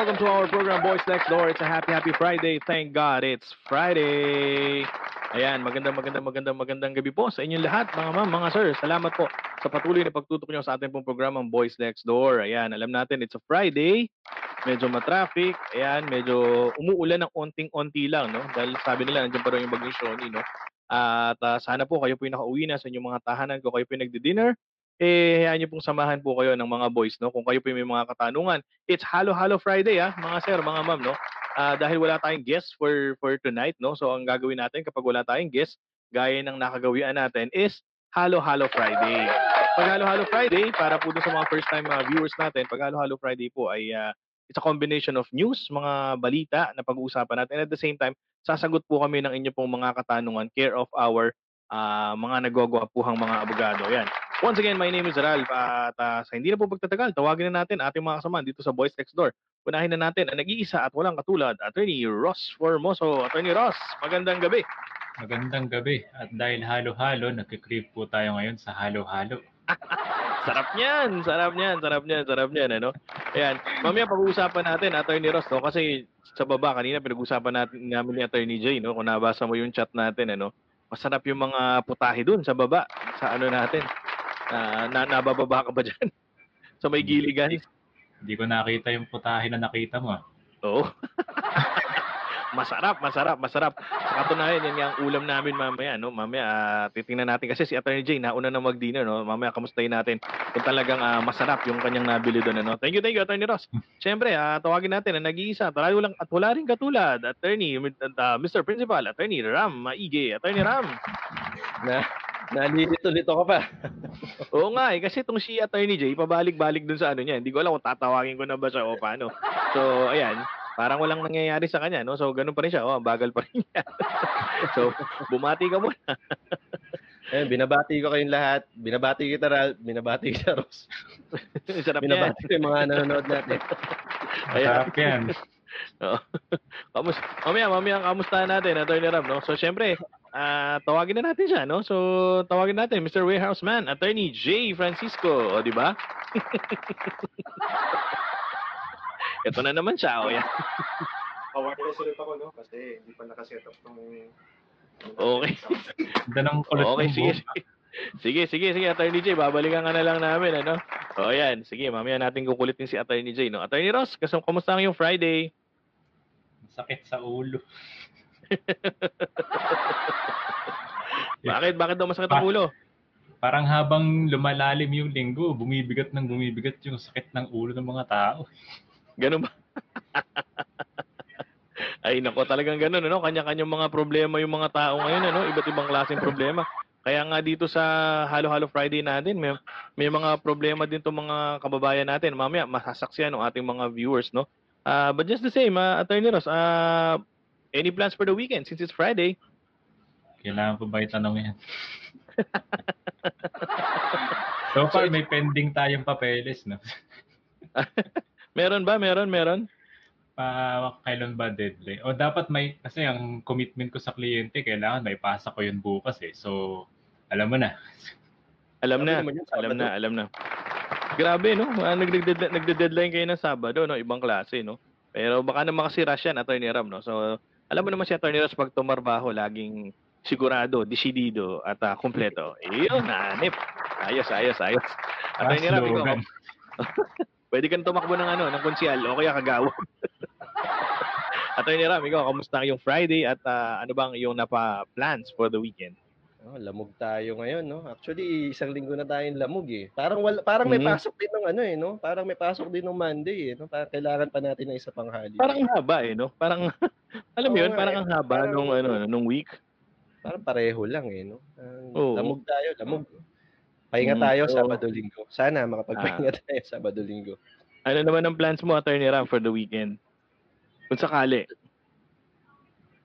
welcome to our program, Boys Next Door. It's a happy, happy Friday. Thank God it's Friday. Ayan, magandang, magandang, magandang, magandang gabi po sa inyong lahat, mga ma'am, mga sir. Salamat po sa patuloy na pagtutok nyo sa ating pong programang Boys Next Door. Ayan, alam natin, it's a Friday. Medyo matraffic. Ayan, medyo umuulan ng onting-onti lang, no? Dahil sabi nila, nandiyan pa rin yung bagyong Shoni, no? At ah, sana po kayo po yung nakauwi na sa inyong mga tahanan ko, kayo po yung nagdi-dinner. Eh, hayaan niyo pong samahan po kayo ng mga boys, no? Kung kayo po may mga katanungan. It's Halo Halo Friday, ah, mga sir, mga ma'am, no? Ah, dahil wala tayong guest for for tonight, no? So ang gagawin natin kapag wala tayong guest, gaya ng nakagawian natin is Halo Halo Friday. Pag Halo Halo Friday, para po dun sa mga first time mga viewers natin, pag Halo Halo Friday po ay ah, it's a combination of news, mga balita na pag-uusapan natin. And at the same time, sasagot po kami ng inyo pong mga katanungan care of our ah, mga nagwagwapuhang mga abogado. Yan. Once again, my name is Ralph at ah, sa hindi na po pagtatagal, tawagin na natin ating mga kasama dito sa Boys Next Door. Unahin na natin ang nag-iisa at walang katulad, Attorney Ross Formoso. Attorney Ross, magandang gabi. Magandang gabi. At dahil halo-halo, nagkikrip po tayo ngayon sa halo-halo. Sarap niyan, sarap niyan, sarap niyan, sarap niyan, ano? Ayan, mamaya pag-uusapan natin, Attorney Ross, no? Kasi sa baba, kanina pinag-uusapan natin namin ni Attorney Jay, no? Kung nabasa mo yung chat natin, ano? Masarap yung mga putahe dun sa baba, sa ano natin. Ah, na nabababa ka ba dyan? sa may giligan? Hindi ko nakita yung putahe na nakita mo. ah. Oo. masarap, masarap, masarap. Sa katunayan, yan ang ulam namin mamaya, no? Mamaya, ah, titingnan natin. Kasi si Attorney Jay, nauna na mag-dinner, no? Mamaya, kamustahin natin kung talagang ah, masarap yung kanyang nabili doon, ano? Thank you, thank you, Attorney Ross. Siyempre, ah, tawagin natin ang nag-iisa. Talayo lang, at wala rin katulad. Attorney, uh, Mr. Principal, Attorney Ram Maige. Attorney Ram. Na, nalilito-lito ka pa. Oo nga, eh, kasi itong si Attorney Jay, pabalik-balik dun sa ano niya. Hindi ko alam kung tatawagin ko na ba siya o paano. So, ayan. Parang walang nangyayari sa kanya, no? So, ganun pa rin siya. Oh, bagal pa rin niya. so, bumati ka muna. Ayun, binabati ko kayong lahat. Binabati kita, Ral. Binabati kita, Ross. Sarap yan. Binabati ko yung mga nanonood natin. Ayan. Masarap yan. Oo. Kamus mamaya, mamaya ang kamustahan natin, Attorney Ram, no? So, syempre, ah tawagin na natin siya, no? So, tawagin natin, Mr. Warehouse Man, Attorney J. Francisco, o, di ba? Ito na naman siya, o, yan. Awareness ulit ako, no? Kasi hindi pa nakaset up tong... Okay. Ganda ng kulot Okay, ng sige, sige. Sige, sige, Attorney J, babalikan ka na lang namin, ano? O, yan, sige, mamaya natin kukulitin si Attorney J, no? Attorney Ross, kasi kumusta ang yung Friday? Sakit sa ulo. Bakit? Bakit daw masakit ang ulo? Parang habang lumalalim yung linggo, bumibigat ng bumibigat yung sakit ng ulo ng mga tao. Ganun ba? Ay, nako, talagang ganun, ano? Kanya-kanyang mga problema yung mga tao ngayon, ano? Iba't ibang klaseng problema. Kaya nga dito sa Halo Halo Friday natin, may, may mga problema din to mga kababayan natin. Mamaya, masasaksiyan ng ating mga viewers, no? Ah, but just the same, uh, Attorney Ross, ah, any plans for the weekend since it's Friday? Kailangan pa ba itanong yan? so far, may pending tayong papeles, no? Meron ba? Meron, meron? Pa, kailan ba deadline? O dapat may, kasi ang commitment ko sa kliyente, kailangan may pasa ko yun bukas eh. So, alam mo na. Alam na, alam na, alam na. Grabe, no? Ah, nagde- Nagde-deadline kayo ng Sabado, no? Ibang klase, no? Pero baka naman kasi rush yan, Attorney Ram, no? So, alam mo naman si Attorney Ram, pag tumarbaho, laging sigurado, desidido, at uh, kumpleto. Iyon, nanip. Ayos, ayos, ayos. Attorney Ram, ikaw, slogan. pwede kang tumakbo ng ano, ng konsyal, o kaya kagawad. Attorney Ram, ikaw, kamusta yung Friday at ah, ano bang iyong napa-plans for the weekend? Oh, lamog tayo ngayon, no? Actually, isang linggo na tayong lamog eh. Parang wala, parang may Mhm. pasok din ng ano eh, no? Parang may pasok din ng Monday eh, no? Parang kailangan pa natin ng isa pang holiday. Parang ang haba eh, no? Parang, alam mo Oo yun, parang eh. ang haba Parang- nung, ano, nung week. Parang pareho lang eh, no? Ah, Oo. lamog tayo, lamog. Pahinga Mm, tayo so- Sabado-Linggo. Sana makapagpahinga Ah. tayo Sabado-Linggo. Ano naman ang plans mo, Attorney Ram, for the weekend? Kung sakali.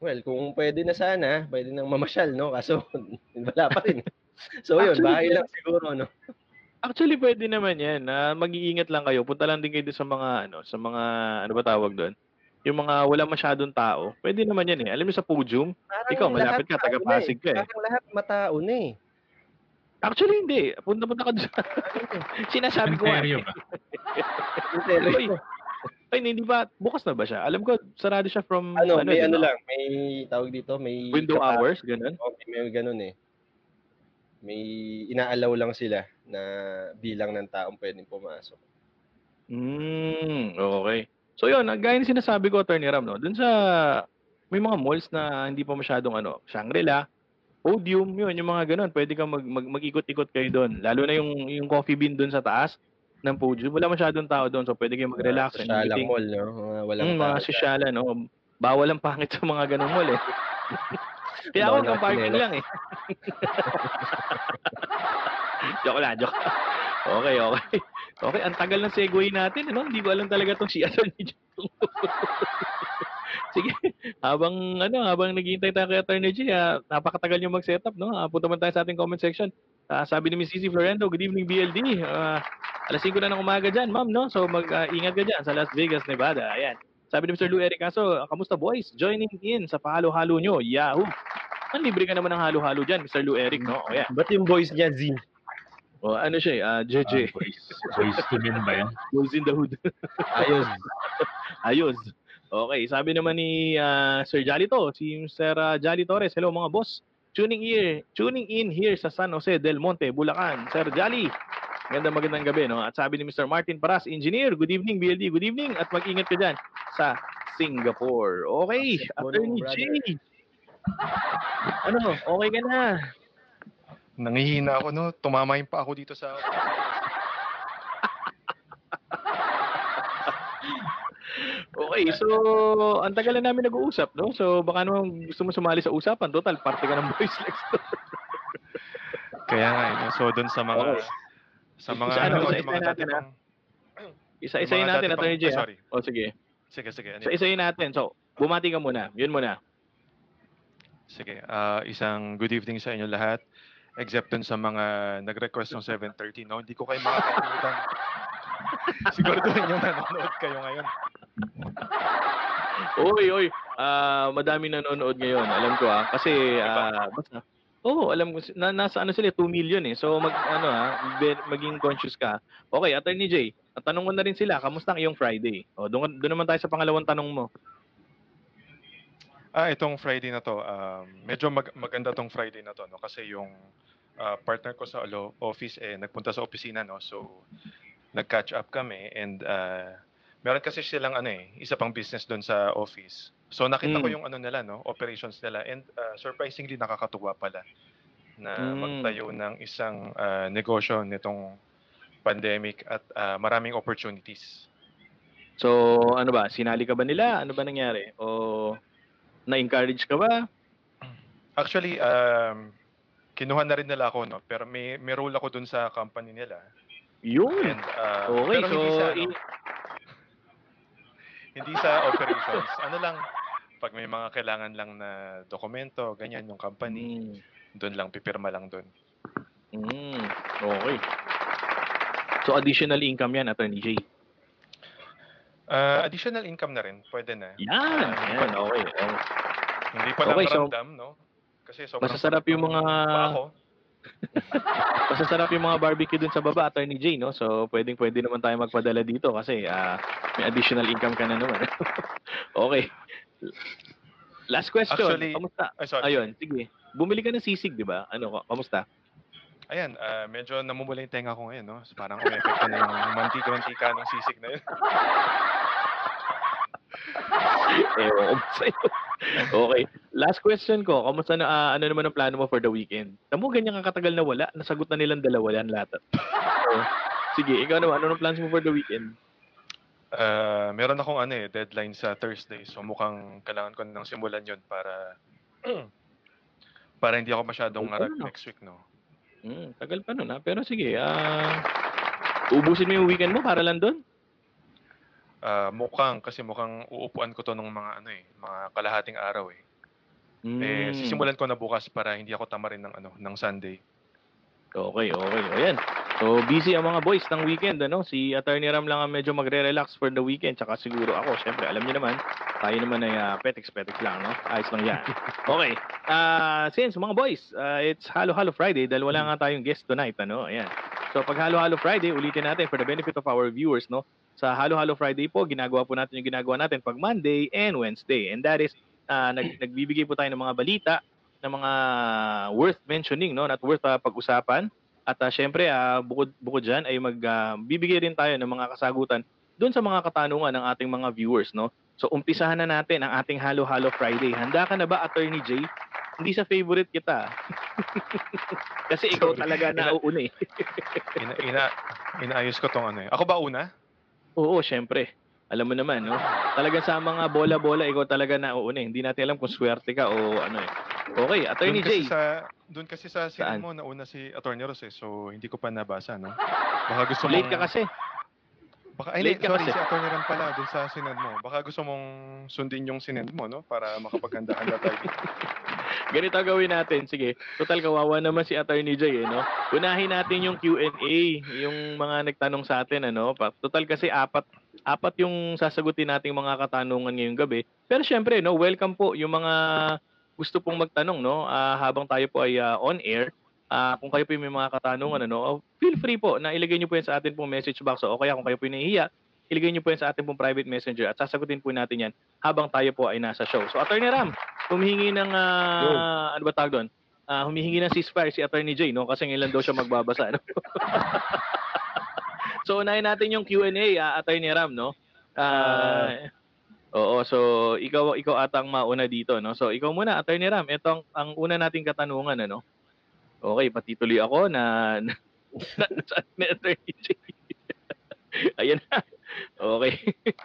Well, kung pwede na sana, pwede nang mamasyal, no? Kaso wala pa rin. So yun, Actually, bahay lang siguro, no? Actually, pwede naman yan. na mag-iingat lang kayo. Punta lang din kayo sa mga, ano, sa mga, ano ba tawag doon? Yung mga wala masyadong tao. Pwede naman yan eh. Alam mo sa podium, Parang Ikaw, malapit ka, lahat taga matao na Pasig ka eh. Parang lahat matao na eh. actually hindi. Punta-punta ka doon sa... Sinasabi ko nga. Ontario ba? Seryo. Ay, hindi ba? Bukas na ba siya? Alam ko, sarado siya from, Ano, may di ano lang, may tawag dito, may Window kapa- hours, ganun? Oh, may ganun eh. May inaalaw lang sila na bilang ng taong pwedeng pumasok. Hmm, okay. So yun, ah, gaya ng sinasabi ko, Attorney Ram, no? Dun sa, may mga malls na hindi pa masyadong ano, Shangri-La, Podium, yun, yung mga ganun. Pwede kang mag, mag, mag-ikot-ikot kayo doon. Lalo na yung, yung coffee bean doon sa taas ng Podium. Wala masyadong tao doon, so pwede kayong mag-relax Sasyalang meeting. mall, no? Mga walang Mm, mga tao. sosyalan, no? Bawal ang pangit sa mga ganung mall, eh. Kaya ako, ang parking lang, eh. joke lang, joke. Okay, okay. Okay, ang tagal ng segue natin, ano? Hindi ko alam talaga tong si Attorney Jong. Sige, habang ano, habang naghihintay tayo kay Attorney J, ah, napakatagal yung mag-setup, no? Ah, punta man tayo sa ating comment section. Ah, sabi ni Miss Cici Florendo, good evening BLD. Ah, alas 5 na ng umaga dyan, ma'am, no? So mag-ingat ka dyan sa Las Vegas, Nevada. Ayan. Sabi ni Mr. Lou Eric Caso, kamusta boys? Joining in sa pahalo-halo nyo. Yahoo! Ang libre ka naman ng halo-halo dyan, Mr. Lou Eric, no? O yan. Ba't yung boys niya, Z? O, ano siya, eh, ah, JJ. Ah, boys, boys to men ba yan? Boys in the hood. Ayos. Ayos. Okay, sabi naman ni ah, Sir Jolly to, si Mr. ah, Jolly Torres. Hello mga boss. Tuning here, tuning in here sa San Jose del Monte, Bulacan. Sir Jolly. Magandang magandang gabi, no? At sabi ni Mr. Martin Paras, Engineer, good evening, BLD, good evening. At mag-ingat ka dyan sa Singapore. Okay, Attorney. J. Ano, okay ka na? Nangihina ako, no? Tumama pa ako dito sa... Okay, so ang tagal na namin nag-uusap, no? So baka naman gusto mo sumali sa usapan. Total, parte ka ng boys next door. Kaya nga, eh, no? So, doon sa mga... Okay. Sa mga... Ano, ano, sa yung mga isa dati natin, pang... Isa-isayin natin, Attorney pang- J. ah, ha? Sorry. O sige. Sige, sige. ano Sa isayin natin. So, bumati ka muna. Yun muna. Sige, ah, isang good evening sa inyo lahat. Except dun sa mga nag-request ng 7.30, no? Hindi ko kayo makakalimutan. Siguraduhin nyo nanonood kayo ngayon. Oy, oy. Ah, madami nanonood ngayon. Alam ko ah. Kasi, ah, basta. Oo, alam ko. Na, nasa ano sila, 2 million eh. So, mag, ano ah, be- maging conscious ka. Okay, Attorney J, at tanong ko na rin sila, kamusta ang iyong Friday? O, doon, doon naman tayo sa pangalawang tanong mo. Ah, itong Friday na to, um, medyo mag- maganda tong Friday na to, no? Kasi yung ah, partner ko sa alo- office, eh, nagpunta sa opisina, no? So, nag-catch up kami and ah, meron kasi silang ano eh, isa pang business doon sa office. So, nakita ko Mm. yung ano nila, no? Operations nila and ah, surprisingly nakakatuwa pala na Mm. magtayo ng isang ah, negosyo nitong pandemic at ah, maraming opportunities. So, ano ba? Sinali ka ba nila? Ano ba nangyari? O, na-encourage ka ba? Actually, um, kinuha na rin nila ako, no? Pero may, may role ako dun sa company nila. Yun. And, uh, Okay, pero so, hindi sa, ano, hindi sa operations. ano lang, pag may mga kailangan lang na dokumento, ganyan yung company, Mm. doon lang, pipirma lang doon. Mm, okay. So additional income yan, Attorney J. Uh, additional income na rin, pwede na. Yan, Ah, yan, okay. okay. Hindi pa lang Okay, so- ramdam, no? Kasi sobrang Masasarap yung mga- pa ako. Masasarap yung mga barbecue dun sa baba, Attorney J, no? So pwedeng pwede naman tayo magpadala dito kasi ah, may additional income ka na naman. okay. Last question. Actually, kamusta? Ay, sorry. Ayun, sige. Bumili ka ng sisig, di ba? Ano, ka- kamusta? Ayan, ah, medyo namumula yung tenga ko ngayon, no? So, parang umepekto na yung mantika-mantika ng sisig na yun. Ewan ko sa'yo. Okay. Last question ko. Kamusta na, ah, ano naman ang plano mo for the weekend? Tamo ganyan kang katagal na wala. Nasagot na nilang dalawa yan lahat. So, sige, ikaw naman. Ano ang plans mo for the weekend? Ah, meron akong ano eh, deadline sa Thursday. So mukhang kailangan ko nang simulan 'yon para para hindi ako masyadong pa ngarag ah. next week, no. Hmm, tagal pa nun ha. Pero sige, ah... ubusin mo yung weekend mo para lang doon? Ah, mukhang kasi mukhang uupuan ko 'to ng mga ano eh, mga kalahating araw eh. Eh Hmm. sisimulan ko na bukas para hindi ako tamarin ng ano, ng Sunday. Okay, okay. O yan. So, busy ang mga boys ng weekend, ano? Si Attorney Ram lang ang medyo magre-relax for the weekend. Tsaka siguro ako, syempre, alam niyo naman, tayo naman ay uh, petiks-petiks lang, no? Ayos lang yan. Okay. Ah, since, mga boys, ah, it's Halo Halo Friday dahil wala nga tayong guest tonight, ano? Ayan. So, pag Halo Halo Friday, ulitin natin for the benefit of our viewers, no? Sa Halo Halo Friday po, ginagawa po natin yung ginagawa natin pag Monday and Wednesday. And that is, ah, nag, nagbibigay po tayo ng mga balita, ng mga worth mentioning, no? Not worth ah, pag-usapan. At ah, syempre, ah, bukod, bukod dyan, ay magbibigay rin tayo ng mga kasagutan doon sa mga katanungan ng ating mga viewers, no? So, umpisahan na natin ang ating Halo Halo Friday. Handa ka na ba, Attorney Jay? Hindi sa favorite kita. Kasi ikaw Sorry. talaga na uuna eh. Ina, ina, inaayos ko tong ano eh. Ako ba una? Oo, syempre. Alam mo naman, no? Talagang sa mga bola-bola, ikaw talaga na uuna eh. Hindi natin alam kung swerte ka o ano eh. Okay, Attorney Doon kasi Jay. sa doon kasi sa Saan? sinan mo nauna si Attorney Ross eh. So hindi ko pa nabasa, no? Baka gusto mong Late ka kasi. Baka ay, late ka sorry, kasi. si Attorney Ran pala doon sa sinend mo. Baka gusto mong sundin yung sinend mo, no? Para makapaghandahan na tayo. Ganito gawin natin. Sige, total kawawa naman si Attorney Jay, eh, no? Unahin natin yung Q&A, yung mga nagtanong sa atin, ano? Total kasi apat apat yung sasagutin nating mga katanungan ngayong gabi. Pero syempre, no, welcome po yung mga gusto pong magtanong, no? Ah, habang tayo po ay ah, on air. Ah, kung kayo po may mga katanungan, ano, oh, feel free po na ilagay niyo po yan sa atin pong message box o kaya kung kayo po nahihiya, ilagay niyo po yan sa atin pong private messenger at sasagutin po natin yan habang tayo po ay nasa show. So, Attorney Ram, humihingi ng, ah, ano ba tawag doon? Ah, humihingi ng ceasefire si Attorney J, no? Kasi ngayon daw siya magbabasa, no? so, unahin natin yung Q&A, ah, Attorney Ram, no? Ah, oo, so ikaw ikaw atang mauna dito, no? So, ikaw muna, Attorney Ram. Ito ang, ang una nating katanungan, ano? Okay, patituloy ako na na, na, na, na Attorney J. Ayan na. Okay.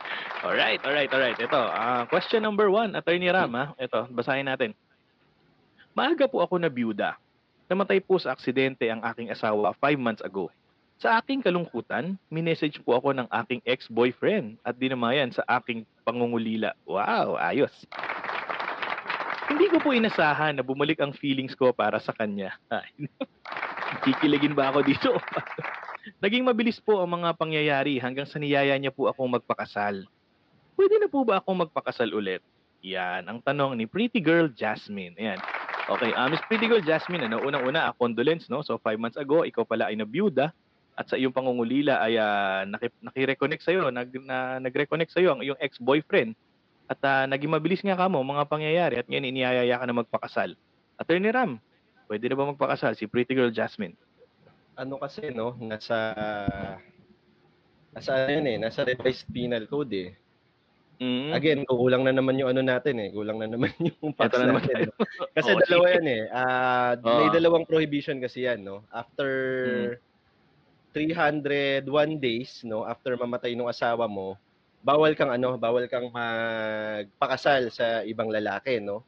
alright, alright, alright. Ito, ah, question number one, Attorney Ram, ha? Ito, basahin natin. Maaga po ako na byuda. Namatay po sa aksidente ang aking asawa five months ago. Sa aking kalungkutan, minessage po ako ng aking ex-boyfriend at dinamayan sa aking pangungulila. Wow, ayos. Hindi ko po inasahan na bumalik ang feelings ko para sa kanya. Kikiligin ba ako dito? Naging mabilis po ang mga pangyayari hanggang sa niyaya niya po akong magpakasal. Pwede na po ba akong magpakasal ulit? Yan, ang tanong ni Pretty Girl Jasmine. Ayan. Okay, uh, Miss Pretty Girl Jasmine, ano, unang-una, uh, condolence, no? So, five months ago, ikaw pala ay nabiyuda at sa iyong pangungulila ay uh, naki, naki-reconnect sa'yo, nag, na, nag-reconnect sa'yo ang iyong ex-boyfriend at uh, naging mabilis nga ka mo mga pangyayari at ngayon iniyayaya ka na magpakasal. Attorney Ram, pwede na ba magpakasal si Pretty Girl Jasmine? Ano kasi, no? Nasa... Nasa ano yun eh, nasa revised penal code eh. Mm. Again, kulang na naman yung ano natin eh. Kulang na naman yung facts na naman natin. no? Kasi Oo, dalawa sige. yan eh. Ah, Oo. May dalawang prohibition kasi yan, no? After Mm. 301 days, no? After mamatay ng asawa mo, bawal kang ano, bawal kang magpakasal sa ibang lalaki, no?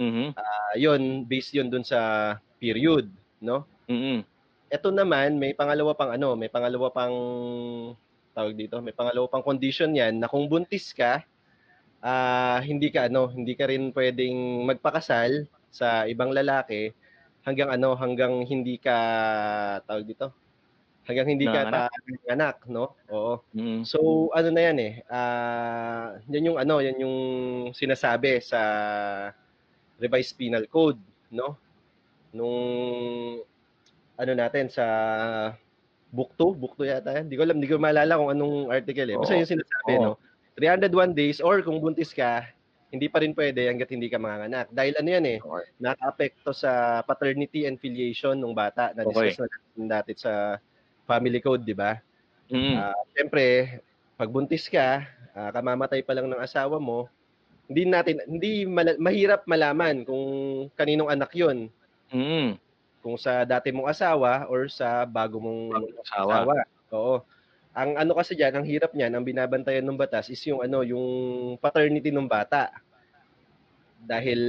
Mhm. Ah, yun, based yun dun sa period, no? Mhm. Ito naman, may pangalawa pang ano, may pangalawa pang tawag dito, may pangalawa pang condition yan na kung buntis ka, ah hindi ka ano, hindi ka rin pwedeng magpakasal sa ibang lalaki hanggang ano, hanggang hindi ka tawag dito, hanggang hindi ka Nanganak? ta- anak, no? Oo. Mhm. So ano na yan eh, ah yan yung ano, yan yung sinasabi sa revised penal code, no? Nung ano natin sa book 2, book 2 yata yan. Hindi ko alam, hindi ko maalala kung anong article eh. Basta yung sinasabi, Oo. no? 301 days or kung buntis ka, hindi pa rin pwede hanggat hindi ka manganganak. Dahil ano yan eh, Okay. naka-apekto sa paternity and filiation ng bata na Okay. discuss na natin dati sa family code, di ba? Mhm. Ah, Siyempre, pag buntis ka, ah, kamamatay pa lang ng asawa mo, hindi natin hindi mala- mahirap malaman kung kaninong anak 'yon, Mhm. Kung sa dati mong asawa or sa bago mong Asawa. asawa. Oo. Ang ano kasi diyan, ang hirap niyan, ang binabantayan ng batas is yung ano, yung paternity ng bata. Dahil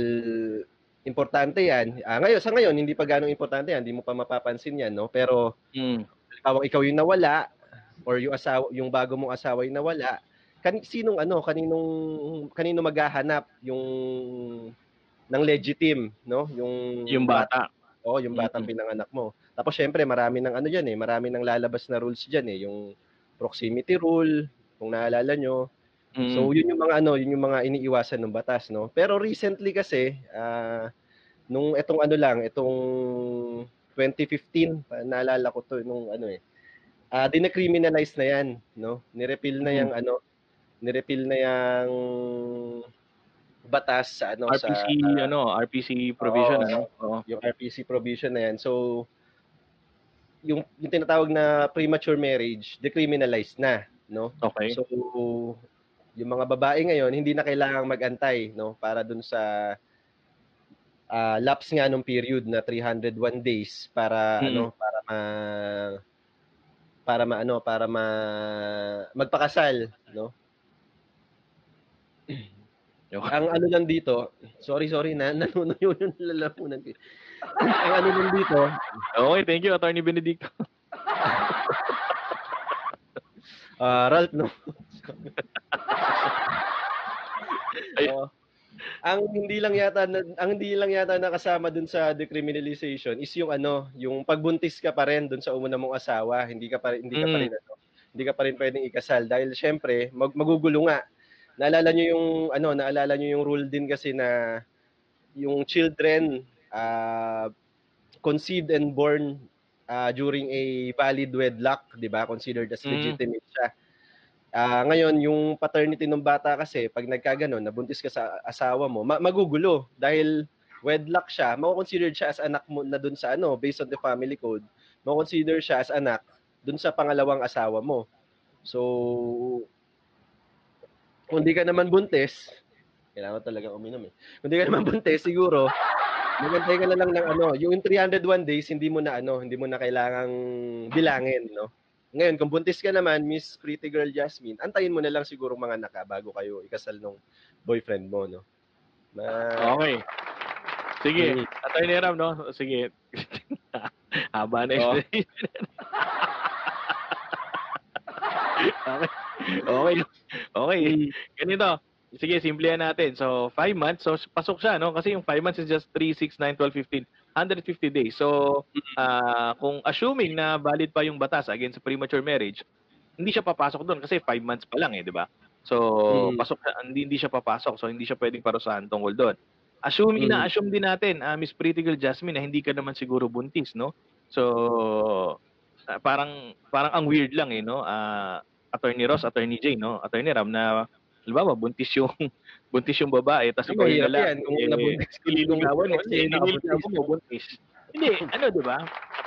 importante 'yan. Ah, ngayon sa ngayon hindi pa gaano importante 'yan, hindi mo pa mapapansin 'yan, no? Pero Mhm. halimbawa ikaw yung nawala or yung asawa yung bago mong asawa yung nawala, kan sinong ano, kaninong kanino maghahanap yung ng legitim, no? Yung Yung bata. Oo, yung batang Mm. pinanganak mo. Tapos syempre marami ng ano diyan eh, marami ng lalabas na rules diyan eh, yung proximity rule, kung naalala nyo. Mhm. So yun yung mga ano, yun yung mga iniiwasan ng batas, no? Pero recently kasi ah nung etong ano lang, etong 2015, pa- naalala ko to nung ano eh. ah dinacriminalize na 'yan, no? Nirepeal na 'yang ano, nirepeal na 'yang batas sa ano sa RPC ano, RPC provision Oo. ano. Oo. yung RPC provision na 'yan. So yung yung tinatawag na premature marriage, decriminalized na, no? Okay. So yung mga babae ngayon hindi na kailangang mag-antay, no, para dun sa ah, lapse nga nung period na 301 days para Mm. ano, para ma para maano, para ma magpakasal, no? Ang ano lang dito, sorry sorry na nanuno yun yung lalamunan ko. Ang ano lang dito, Okay, thank you Attorney Benedicto. ah Ralph no. Ay. Oo. ang hindi lang yata na- ang hindi lang yata nakasama dun sa decriminalization is yung ano, yung pagbuntis ka pa rin dun sa una mong asawa, hindi ka pa hindi ka pa Mm. rin ano, hindi ka pa rin pwedeng ikasal dahil syempre mag, magugulo nga. Naalala niyo yung ano, naalala niyo yung rule din kasi na yung children uh, conceived and born uh, during a valid wedlock, 'di ba? Considered as Mm. legitimate siya. Ah, ngayon yung paternity ng bata kasi pag nagkaganon, nabuntis ka sa asawa mo, ma- magugulo dahil wedlock siya, mako-consider siya as anak mo na dun sa ano, based on the family code, mako-consider siya as anak dun sa pangalawang asawa mo. So kung di ka naman buntis, kailangan talaga uminom eh. Kung di ka naman buntis, siguro magantay ka na lang ng ano, yung 301 days hindi mo na ano, hindi mo na kailangang bilangin, no? Ngayon, kung buntis ka naman, Miss Pretty Girl Jasmine, antayin mo na lang siguro mga naka bago kayo ikasal nung boyfriend mo, no? Na, Okay. Sige, Mm. Attorney Ram, no? Sige. Haba na explanation. okay. Okay. Okay. Ganito. Sige, simplihan natin. So, 5 months. So, pasok siya, no? Kasi yung 5 months is just 3, 6, 9, 12, 15. 150 days. So, ah kung assuming na valid pa yung batas against premature marriage, hindi siya papasok doon kasi 5 months pa lang eh, di ba? So, Mm. pasok hindi, hindi siya papasok. So, hindi siya pwedeng parusahan tungkol doon. Assuming na Mm. assume din natin, ah, Miss Pretty Girl Jasmine, na hindi ka naman siguro buntis, no? So, ah, parang parang ang weird lang eh, no? Ah, Attorney Ross, Attorney Jay, no? Attorney Ram na halimbawa buntis yung buntis yung babae tapos ikaw yung lalaki. yan kung eh, nabuntis ka. Nililigawan mo, Kasi nililigawan mo, buntis. Hindi, ano, di ba?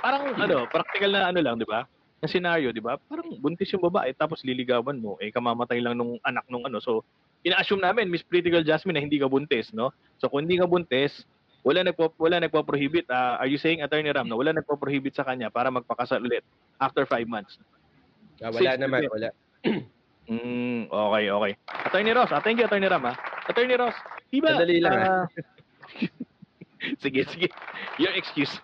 Parang, ano, practical na ano lang, di ba? Na scenario, di ba? Parang buntis yung babae, tapos liligawan mo, eh, kamamatay lang nung anak nung ano. So, ina-assume namin, Miss Pretty Girl Jasmine, na hindi ka buntis, no? So, kung hindi ka buntis, wala nagpo wala nagpo-prohibit. Ah, are you saying Attorney Ram na wala nagpo-prohibit sa kanya para magpakasal ulit after five months? Ah, wala Six naman, wala. Mm, okay, okay. Attorney Ross, ah, thank you Attorney Ram, ha? Attorney Ross, di ba? Sandali lang, ah, sige, sige. Your excuse.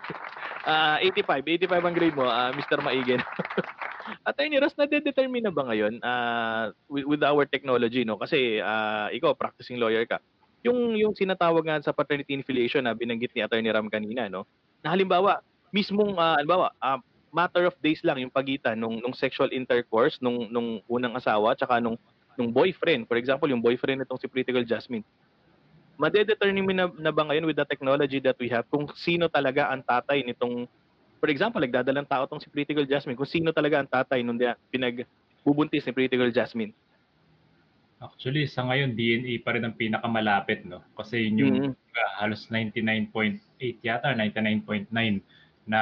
Ah, 85, 85 ang grade mo, ah, Mr. Maigen. Attorney Ross, na-determine na ba ngayon ah, with, with our technology, no? Kasi ah, ikaw, practicing lawyer ka. Yung yung sinatawag nga sa paternity infiliation na binanggit ni Attorney Ram kanina, no? Na halimbawa, mismong ah, halimbawa, ah, matter of days lang yung pagitan nung nung sexual intercourse nung nung unang asawa tsaka nung nung boyfriend. For example, yung boyfriend nitong si Pretty Girl Jasmine. Madedetermine na, na ba ngayon with the technology that we have kung sino talaga ang tatay nitong for example, nagdadalang tao tong si Pretty Girl Jasmine, kung sino talaga ang tatay nung dia- pinagbubuntis ni Pretty Girl Jasmine. Actually, sa ngayon, DNA pa rin ang pinakamalapit, no? Kasi yun yung Mhm. uh, halos 99.8 yata, 99.9 na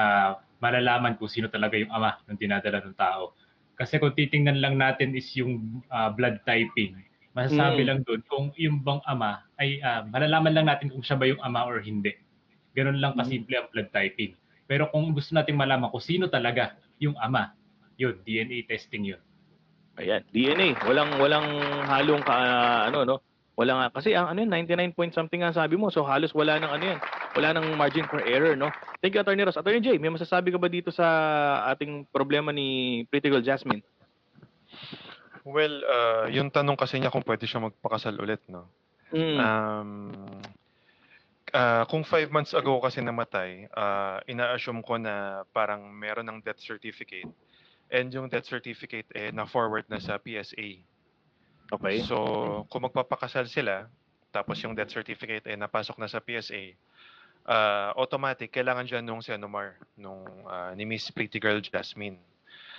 malalaman kung sino talaga yung ama ng dinadala ng tao. Kasi kung titingnan lang natin is yung ah, blood typing, masasabi Mm. lang doon kung yung bang ama ay ah, malalaman lang natin kung siya ba yung ama or hindi. Ganun lang kasimple ang blood typing. Pero kung gusto nating malaman kung sino talaga yung ama, yun, DNA testing yun. Ayan, DNA. Walang walang halong ka, ano no. Wala nga kasi ang ano yun, 99 point something nga sabi mo. So halos wala nang ano yan. Wala nang margin for error, no. Thank you Attorney Ross. Attorney Jay, may masasabi ka ba dito sa ating problema ni Pretty Girl Jasmine? Well, uh, yung tanong kasi niya kung pwede siya magpakasal ulit, no? Mm. Um, ah, kung five months ago kasi namatay, ah, ina-assume ko na parang meron ng death certificate. And yung death certificate eh, na-forward na sa PSA. Okay. So, kung magpapakasal sila, tapos yung death certificate eh napasok na sa PSA, ah, automatic, kailangan dyan nung si Anomar, nung ah, ni Miss Pretty Girl Jasmine.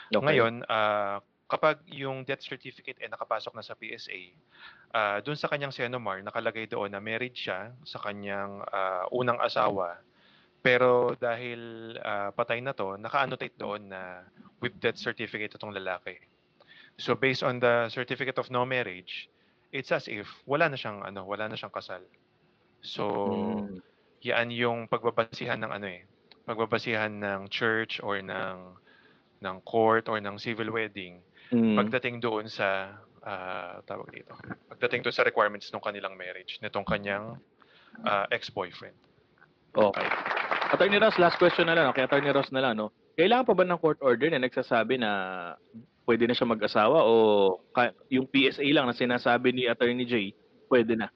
Okay. Ngayon, ah, kapag yung death certificate ay nakapasok na sa PSA, ah, dun sa kanyang Senomar, nakalagay doon na married siya sa kanyang ah, unang asawa. Pero dahil ah, patay na to, naka-annotate doon na with death certificate itong lalaki. So based on the certificate of no marriage, it's as if wala na siyang ano, wala na siyang kasal. So Mm. yan yung pagbabasihan ng ano eh, pagbabasihan ng church or ng ng court or ng civil wedding Mm. pagdating doon sa ah, tawag dito. Pagdating doon sa requirements ng kanilang marriage nitong kanyang ah, ex-boyfriend. Okay. Attorney Ross, last question na lang. Okay, Attorney Ross na lang. No? Kailangan pa ba ng court order na nagsasabi na pwede na siya mag-asawa o ka- yung PSA lang na sinasabi ni Attorney J, pwede na?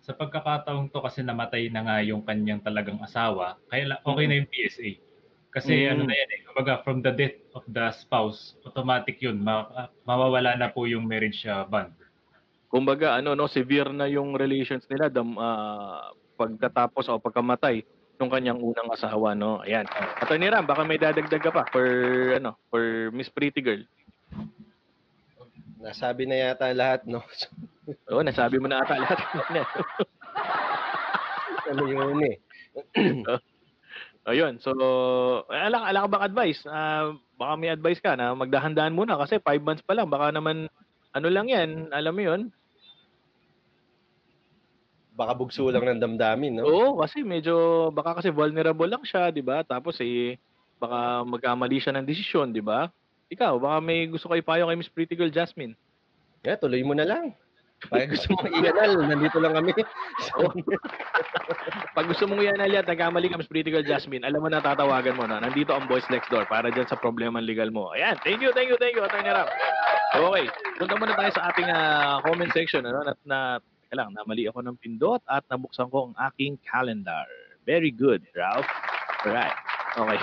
Sa pagkakataong to kasi namatay na nga yung kanyang talagang asawa, kaya okay na yung PSA. Kasi Mm. ano na yan eh, kumbaga from the death of the spouse, automatic yun, ma- mawawala na po yung marriage uh, bond. Kumbaga, ano, no, severe na yung relations nila dam, ah, pagkatapos o pagkamatay ng kanyang unang asawa, no? Ayan. Attorney Ram, baka may dadagdag ka pa for, ano, for Miss Pretty Girl. Nasabi na yata lahat, no? Oo, nasabi mo na ata lahat. ano yun eh. Ayun, so, ala, ala ka bang advice? Ah, baka may advice ka na magdahan-dahan muna kasi five months pa lang. Baka naman, ano lang yan, alam mo yun? Baka bugso lang ng damdamin, no? Oo, kasi medyo, baka kasi vulnerable lang siya, di ba? Tapos eh, baka magkamali siya ng desisyon, di ba? Ikaw, baka may gusto kayo payo kay Miss Pretty Girl Jasmine. Yeah, tuloy mo na lang. Pag gusto mo i-anal, nandito lang kami. So, Pag gusto mong yan alyat, nagkamali ka Miss Pretty Girl Jasmine, alam mo na tatawagan mo na. Nandito ang boys next door para dyan sa problema legal mo. Ayan, thank you, thank you, thank you, Atty. Ram. Okay, punta muna tayo sa ating ah, comment section. Ano, na, na, teka lang, namali ako ng pindot at nabuksan ko ang aking calendar. Very good, Ralph. Alright. Okay.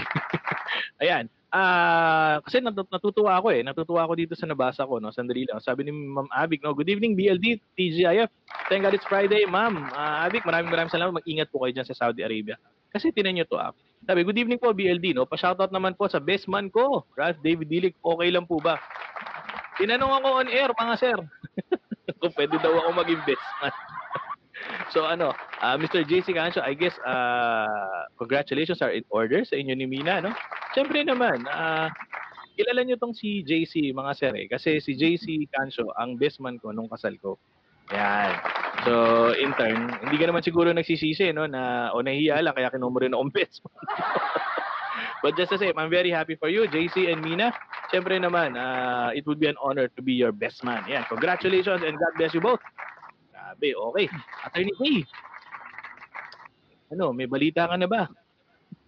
Ayan. Ah, kasi nat- natutuwa ako eh. Natutuwa ako dito sa nabasa ko, no. Sandali lang. Sabi ni Ma'am Abig, no. Good evening, BLD, TGIF. Thank God it's Friday, Ma'am. Ah, Abig, maraming maraming salamat. Mag-ingat po kayo dyan sa Saudi Arabia. Kasi tinan nyo to, ah. Sabi, good evening po, BLD, no. Pa-shoutout naman po sa best man ko, Ralph David Dilik. Okay lang po ba? Tinanong ako on air, mga sir. Kung pwede daw ako man. so ano, ah, Mr. JC Cancio, I guess ah, congratulations are in order sa inyo ni Mina, no? Siyempre naman, ah, kilala nyo tong si JC, mga sir, eh, kasi si JC Cancio, ang best man ko nung kasal ko. Yan. So, in turn, hindi ka naman siguro nagsisisi, no, na, o nahihiya lang, kaya kinumo rin akong best man. But just the same, I'm very happy for you, JC and Mina. Siyempre naman, ah, it would be an honor to be your best man. Yan, congratulations and God bless you both. Grabe, okay. Attorney J. Ano, may balita ka na ba?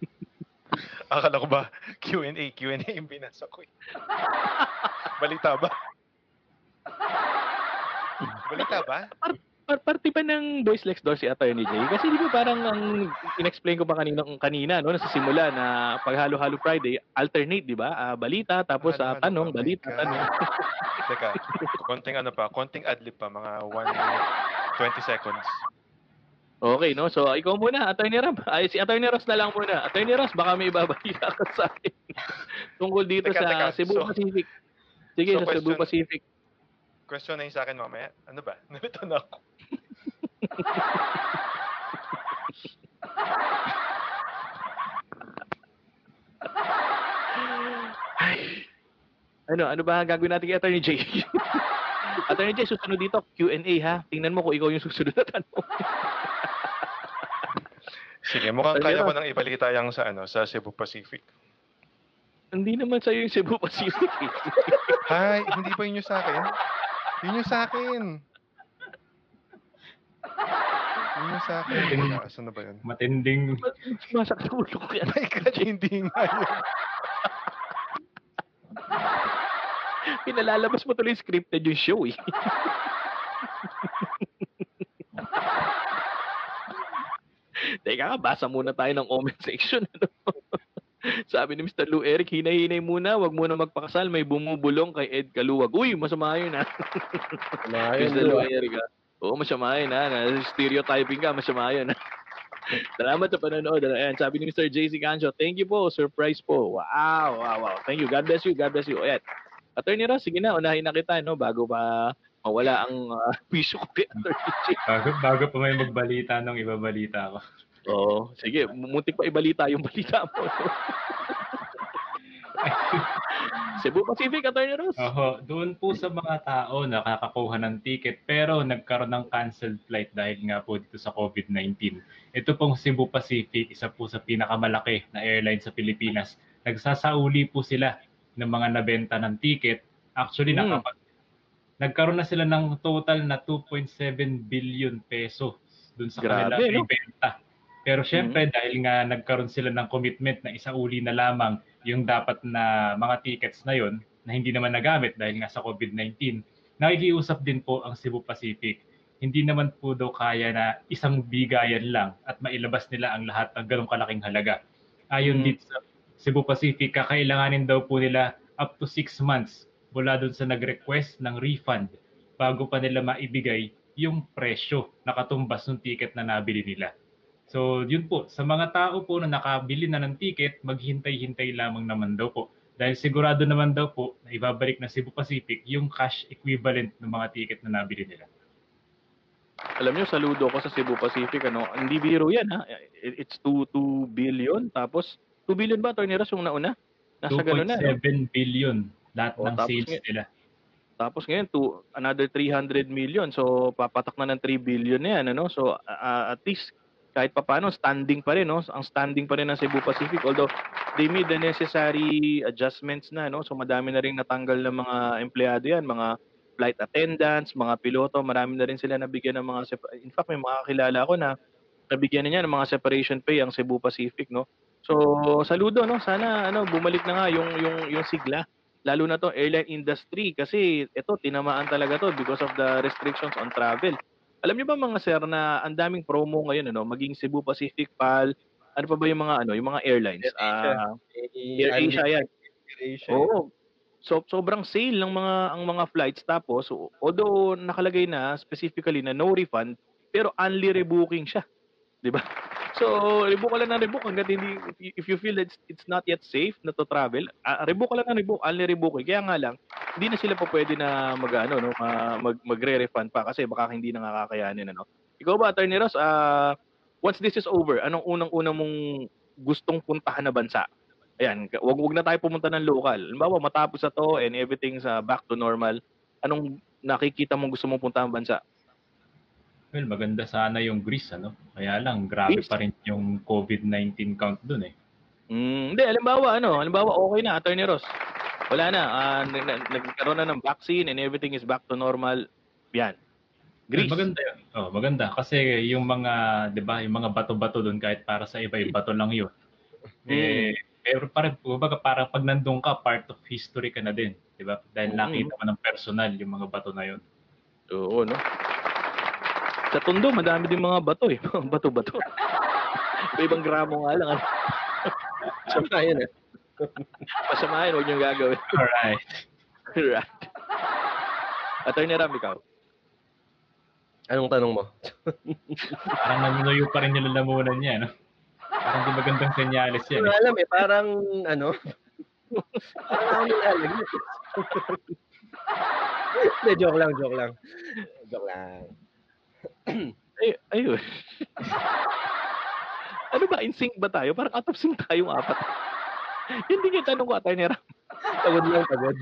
Akala ko ba Q&A, Q&A yung binasa ko eh. Balita ba? Balita ba? Par- Parte pa ng Boys Next Door si Attorney J. Kasi di ba parang ang in-explain ko pa kanina, kanina no, sa simula na pag Halo-Halo Friday, alternate, di ba? Ah, balita, tapos ah, Halo-halo tanong, my balita, God. tanong. Teka, konting ano pa, konting adlib pa, mga 1 minute, 20 seconds. Okay, no? So, ikaw muna, Attorney Ram. Ay, si Attorney Ross na lang muna. Attorney Ross, baka may ibabalita ka sa akin tungkol dito Teka, sa teka. Cebu So- Pacific. Sige, so sa Cebu question- Pacific. Question na yung sa akin mamaya. Ano ba? Nalito na ako. Ano, ano ba ang gagawin natin kay Attorney J? Attorney J, susunod dito, Q&A ha. Tingnan mo kung ikaw yung susunod na tanong. Sige, mukhang kaya ko nang ibalita yung sa ano, sa Cebu Pacific. Hindi naman sa'yo yung Cebu Pacific. eh. Hay, hindi ba yun yung sa akin? Yun yung sa akin. Yun yung sa akin. Ah, Saan na ba yun? Matinding Sumasakit sa ulo ko yan. My God, hindi nga yun. Pinalalabas mo tuloy yung scripted yung show eh. Teka ka, basa muna tayo ng comment section. Ano? Sabi ni Mr. Lou Eric, hinay-hinay muna, wag muna magpakasal, may bumubulong kay Ed Kaluwag. Uy, masama yun ha. Ayun, Mr. Lou Eric ha. Oo, masama yun ha. Na- Stereotyping ka, masama yun. Salamat sa panonood. Ayan, sabi ni Mr. JC Cancio, thank you po, surprise po. Wow, wow, wow. Thank you. God bless you, God bless you. Ayan. Attorney Ross, sige na, unahin na kita, no, bago pa mawala ang uh, piso ko kay Attorney. Bago, bago pa may magbalita nung ibabalita ko. Oo, sige, muntik pa ibalita yung balita mo. Cebu Pacific, Attorney Ross. Oho, doon po sa mga tao nakakakuha ng ticket pero nagkaroon ng canceled flight dahil nga po dito sa COVID-19. Ito pong Cebu Pacific, isa po sa pinakamalaki na airline sa Pilipinas. Nagsasauli po sila ng mga nabenta ng ticket. Actually, Hmm. nakapag nagkaroon na sila ng total na 2.7 billion peso doon sa Grabe, kanila no? ibenta. Pero syempre, dahil nga nagkaroon sila ng commitment na isauli na lamang yung dapat na mga tickets na yon na hindi naman nagamit dahil nga sa COVID-19, nakikiusap din po ang Cebu Pacific. Hindi naman po daw kaya na isang bigayan lang at mailabas nila ang lahat ng ganong kalaking halaga. Ayon Mm. dito sa Cebu Pacific, kakailanganin daw po nila up to 6 months mula doon sa nag-request ng refund bago pa nila maibigay yung presyo na katumbas ng ticket na nabili nila. So, yun po, sa mga tao po na nakabili na ng ticket, maghintay-hintay lamang naman daw po. Dahil sigurado naman daw po na ibabalik na Cebu Pacific yung cash equivalent ng mga ticket na nabili nila. Alam nyo, saludo ko sa Cebu Pacific. Ano, hindi biro yan, ha? It- It's 2, 2 billion. Tapos, 2 billion ba, Attorney Ross, yung nauna? Nasa ganun na. no? 2.7 billion lahat O, ng tapos sales ngayon- nila. Tapos ngayon, to another 300 million. So, papatak na ng 3 billion na yan. Ano? So, uh, at least, kahit pa paano, standing pa rin. No? Ang standing pa rin ng Cebu Pacific. Although, they made the necessary adjustments na. No? So, madami na rin natanggal ng mga empleyado yan. Mga flight attendants, mga piloto. Marami na rin sila nabigyan ng mga... In fact, may mga kakilala ko na nabigyan na niya ng mga separation pay ang Cebu Pacific. No? So, saludo. No? Sana ano, bumalik na nga yung, yung, yung sigla lalo na to airline industry kasi ito tinamaan talaga to because of the restrictions on travel. Alam niyo ba mga sir na ang daming promo ngayon ano, maging Cebu Pacific PAL, ano pa ba yung mga ano, yung mga airlines? Air. Ah, Air Asia yan. Air Asia. Oo. So sobrang sale ng mga ang mga flights tapos although nakalagay na specifically na no refund pero only rebooking siya. 'Di ba? So, rebook ka lang ng rebook hanggat hindi if you feel that it's, it's not yet safe na to travel, uh, rebook ka lang ng rebook, only rebooking. Kaya nga lang hindi na sila pa pwede na mag ano no, ma- mag magre-refund pa kasi baka hindi na nga kakayanin ano. Ikaw ba, Attorney Ross, ah, once this is over, anong unang-unang mong gustong puntahan na bansa? Ayan, wag wag na tayo pumunta ng local. Halimbawa, matapos na to and everything's uh, back to normal, anong nakikita mong gusto mong puntahan bansa? Well, maganda sana yung Greece, ano? Kaya lang, grabe Greece? pa rin yung COVID-19 count dun eh. Mm, hindi, halimbawa, ano, halimbawa, okay na, Attorney Ross. Wala na, nag- nagkaroon na ng vaccine and everything is back to normal. Yan. Greece. Maganda yun. Oh, maganda. Kasi yung mga, di ba, yung mga bato-bato doon, kahit para sa iba, yung bato lang yun. Eh, pero parang, kumbaga, parang pag nandun ka, part of history ka na din. Di ba? Dahil Mm. nakita mo ng personal yung mga bato na yun. Oo, no? Sa Tondo, madami din mga bato eh. Bato-bato. Iba-ibang gramo nga lang. Ano? Sama yun eh. Pasamahin, huwag niyong gagawin. Alright. right. Attorney Ram, ikaw. Anong tanong mo? Parang nanunuyo pa rin yung lalamunan niya, no? Parang di magandang senyales Hindi yan. ko Eh. alam eh, parang ano, parang ako nilalagay. Hindi, joke lang, joke lang. Joke lang. Ay, ayun. ano ba, in sync ba tayo? Parang out of sync tayong apat. Hindi kita tanong ko, Attorney Ram. Pagod lang, pagod.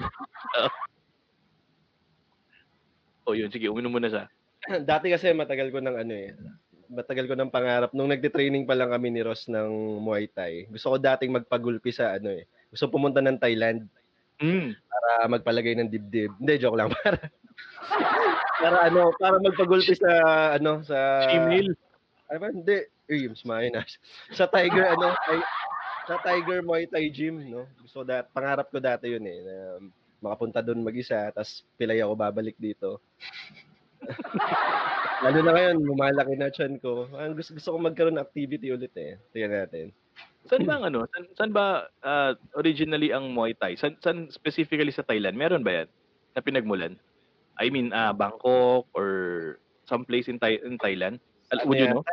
O yun, sige, uminom muna siya. Dati kasi matagal ko ng ano eh, matagal ko ng pangarap. Nung nagte-training pa lang kami ni Ross ng Muay Thai, gusto ko dating magpagulpi sa ano eh. Gusto pumunta ng Thailand Mm. para magpalagay ng dibdib. Hindi, joke lang. Para, para ano, para magpagulpi sa ano, sa... Chimnil. Ano ba? Hindi. Uy, mas mahin ah. Sa Tiger, ano, ay, sa Tiger Muay Thai Gym, no? Gusto dat, pangarap ko dati yun eh, na makapunta doon mag-isa, tapos pilay ako babalik dito. Lalo na ngayon, lumalaki na chan ko. Ang gusto, gusto ko magkaroon ng activity ulit eh. Tingnan natin. Saan ba ang ano? Saan, saan ba ah, originally ang Muay Thai? Saan, saan specifically sa Thailand? Meron ba yan na pinagmulan? I mean, ah, Bangkok or some place in, Thai, in Thailand? Would you know?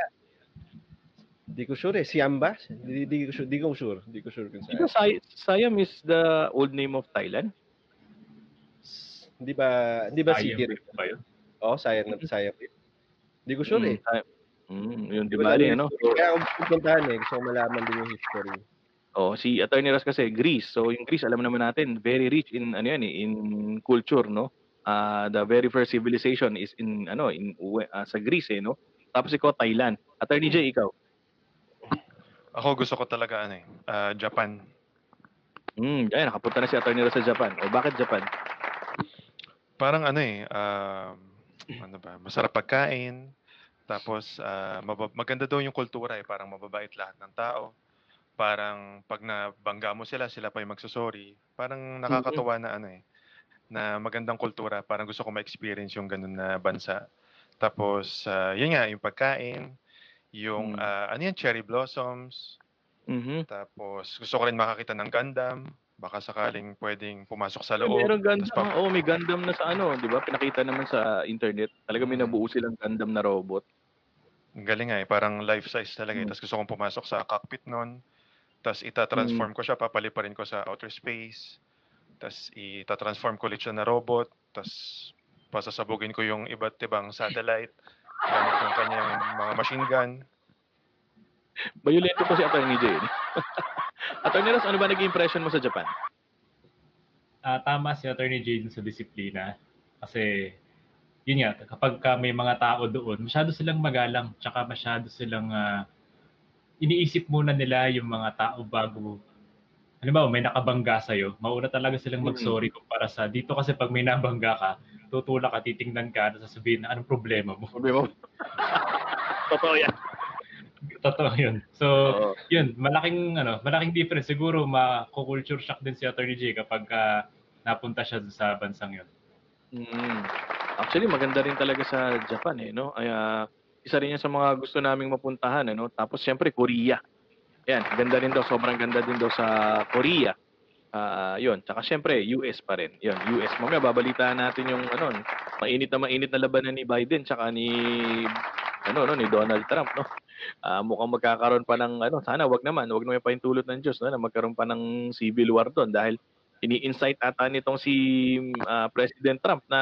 Di ko sure eh. Siam ba? Di, di, ko sure. Di ko sure. Di ko sure kung Di. Say- Siam is the old name of Thailand? Di ba, di ba ba yun? Oo, sayang na sayang rin. Di ko sure eh. Mm, Siam. Mm, yun, di Di ko ba? alam rin, yung ano? Kaya ako pupuntahan eh. Gusto ko malaman din yung history. Oh, si Attorney Ross kasi Greece. So yung Greece alam naman natin very rich in ano yan eh, in culture, no? Ah, the very first civilization is in ano, in ah, sa Greece eh, no? Tapos ikaw Thailand. Attorney J, ikaw. Ako gusto ko talaga ano eh, ah, Japan. Hmm, ayun, nakapunta na si Attorney Ross sa Japan. O bakit Japan? Parang ano eh, um, ano ba, masarap pagkain. Tapos ah, mabab- maganda daw yung kultura eh, parang mababait lahat ng tao. Parang pag nabangga mo sila, sila pa yung magsusorry. Parang nakakatuwa na ano eh, na magandang kultura. Parang gusto ko ma-experience yung ganun na bansa. Tapos, ah, yun nga, yung pagkain, yung, Mm. ah, ano yan, cherry blossoms. Mhm. Tapos, gusto ko rin makakita ng Gundam. Baka sakaling pwedeng pumasok sa Ay, loob. Meron Gundam. Tas pa- Oh, may Gundam na sa ano, 'di ba? Pinakita naman sa internet. Talaga may Mm. nabuo silang Gundam na robot. Ang galing nga eh, parang life size talaga eh. Mm. Tapos gusto kong pumasok sa cockpit nun. Tapos ita-transform Mm. ko siya, papaliparin ko sa outer space. Tapos ita-transform ko ulit siya na robot. Tapos pasasabugin ko yung iba't ibang satellite. Gamit yung kanyang mga machine gun. Violento pa si Attorney J. eh. Attorney Ross, ano ba naging impression mo sa Japan? Ah, tama si Attorney Jane sa disiplina. Kasi, yun nga, kapag ka may mga tao doon, masyado silang magalang, tsaka masyado silang ah, iniisip muna nila yung mga tao bago halimbawa may nakabangga sa'yo, mauna talaga silang mag-sorry kumpara sa dito kasi pag may nabangga ka, tutulak ka, titingnan ka, at sasabihin na anong problema mo. Sabi mo. Totoo yan. Totoo yun. So, Oo. yun, malaking ano, malaking difference siguro ma-culture shock din si Attorney J kapag ah, napunta siya sa bansang yun. Mm. Actually, maganda rin talaga sa Japan eh, no? Ay, ah, isa rin yan sa mga gusto naming mapuntahan, ano? Tapos siyempre Korea. Yan, ganda rin daw, sobrang ganda din daw sa Korea. Ah, yun. Tsaka siyempre, US pa rin. Yun, US. Mamaya babalitaan natin yung ano, mainit na mainit na labanan ni Biden tsaka ni ano no ni Donald Trump no. Ah, mukhang magkakaroon pa ng ano, sana wag naman, wag naman paintulot ng Diyos no, na magkaroon pa ng civil war doon dahil ini-incite ata nitong si ah, President Trump na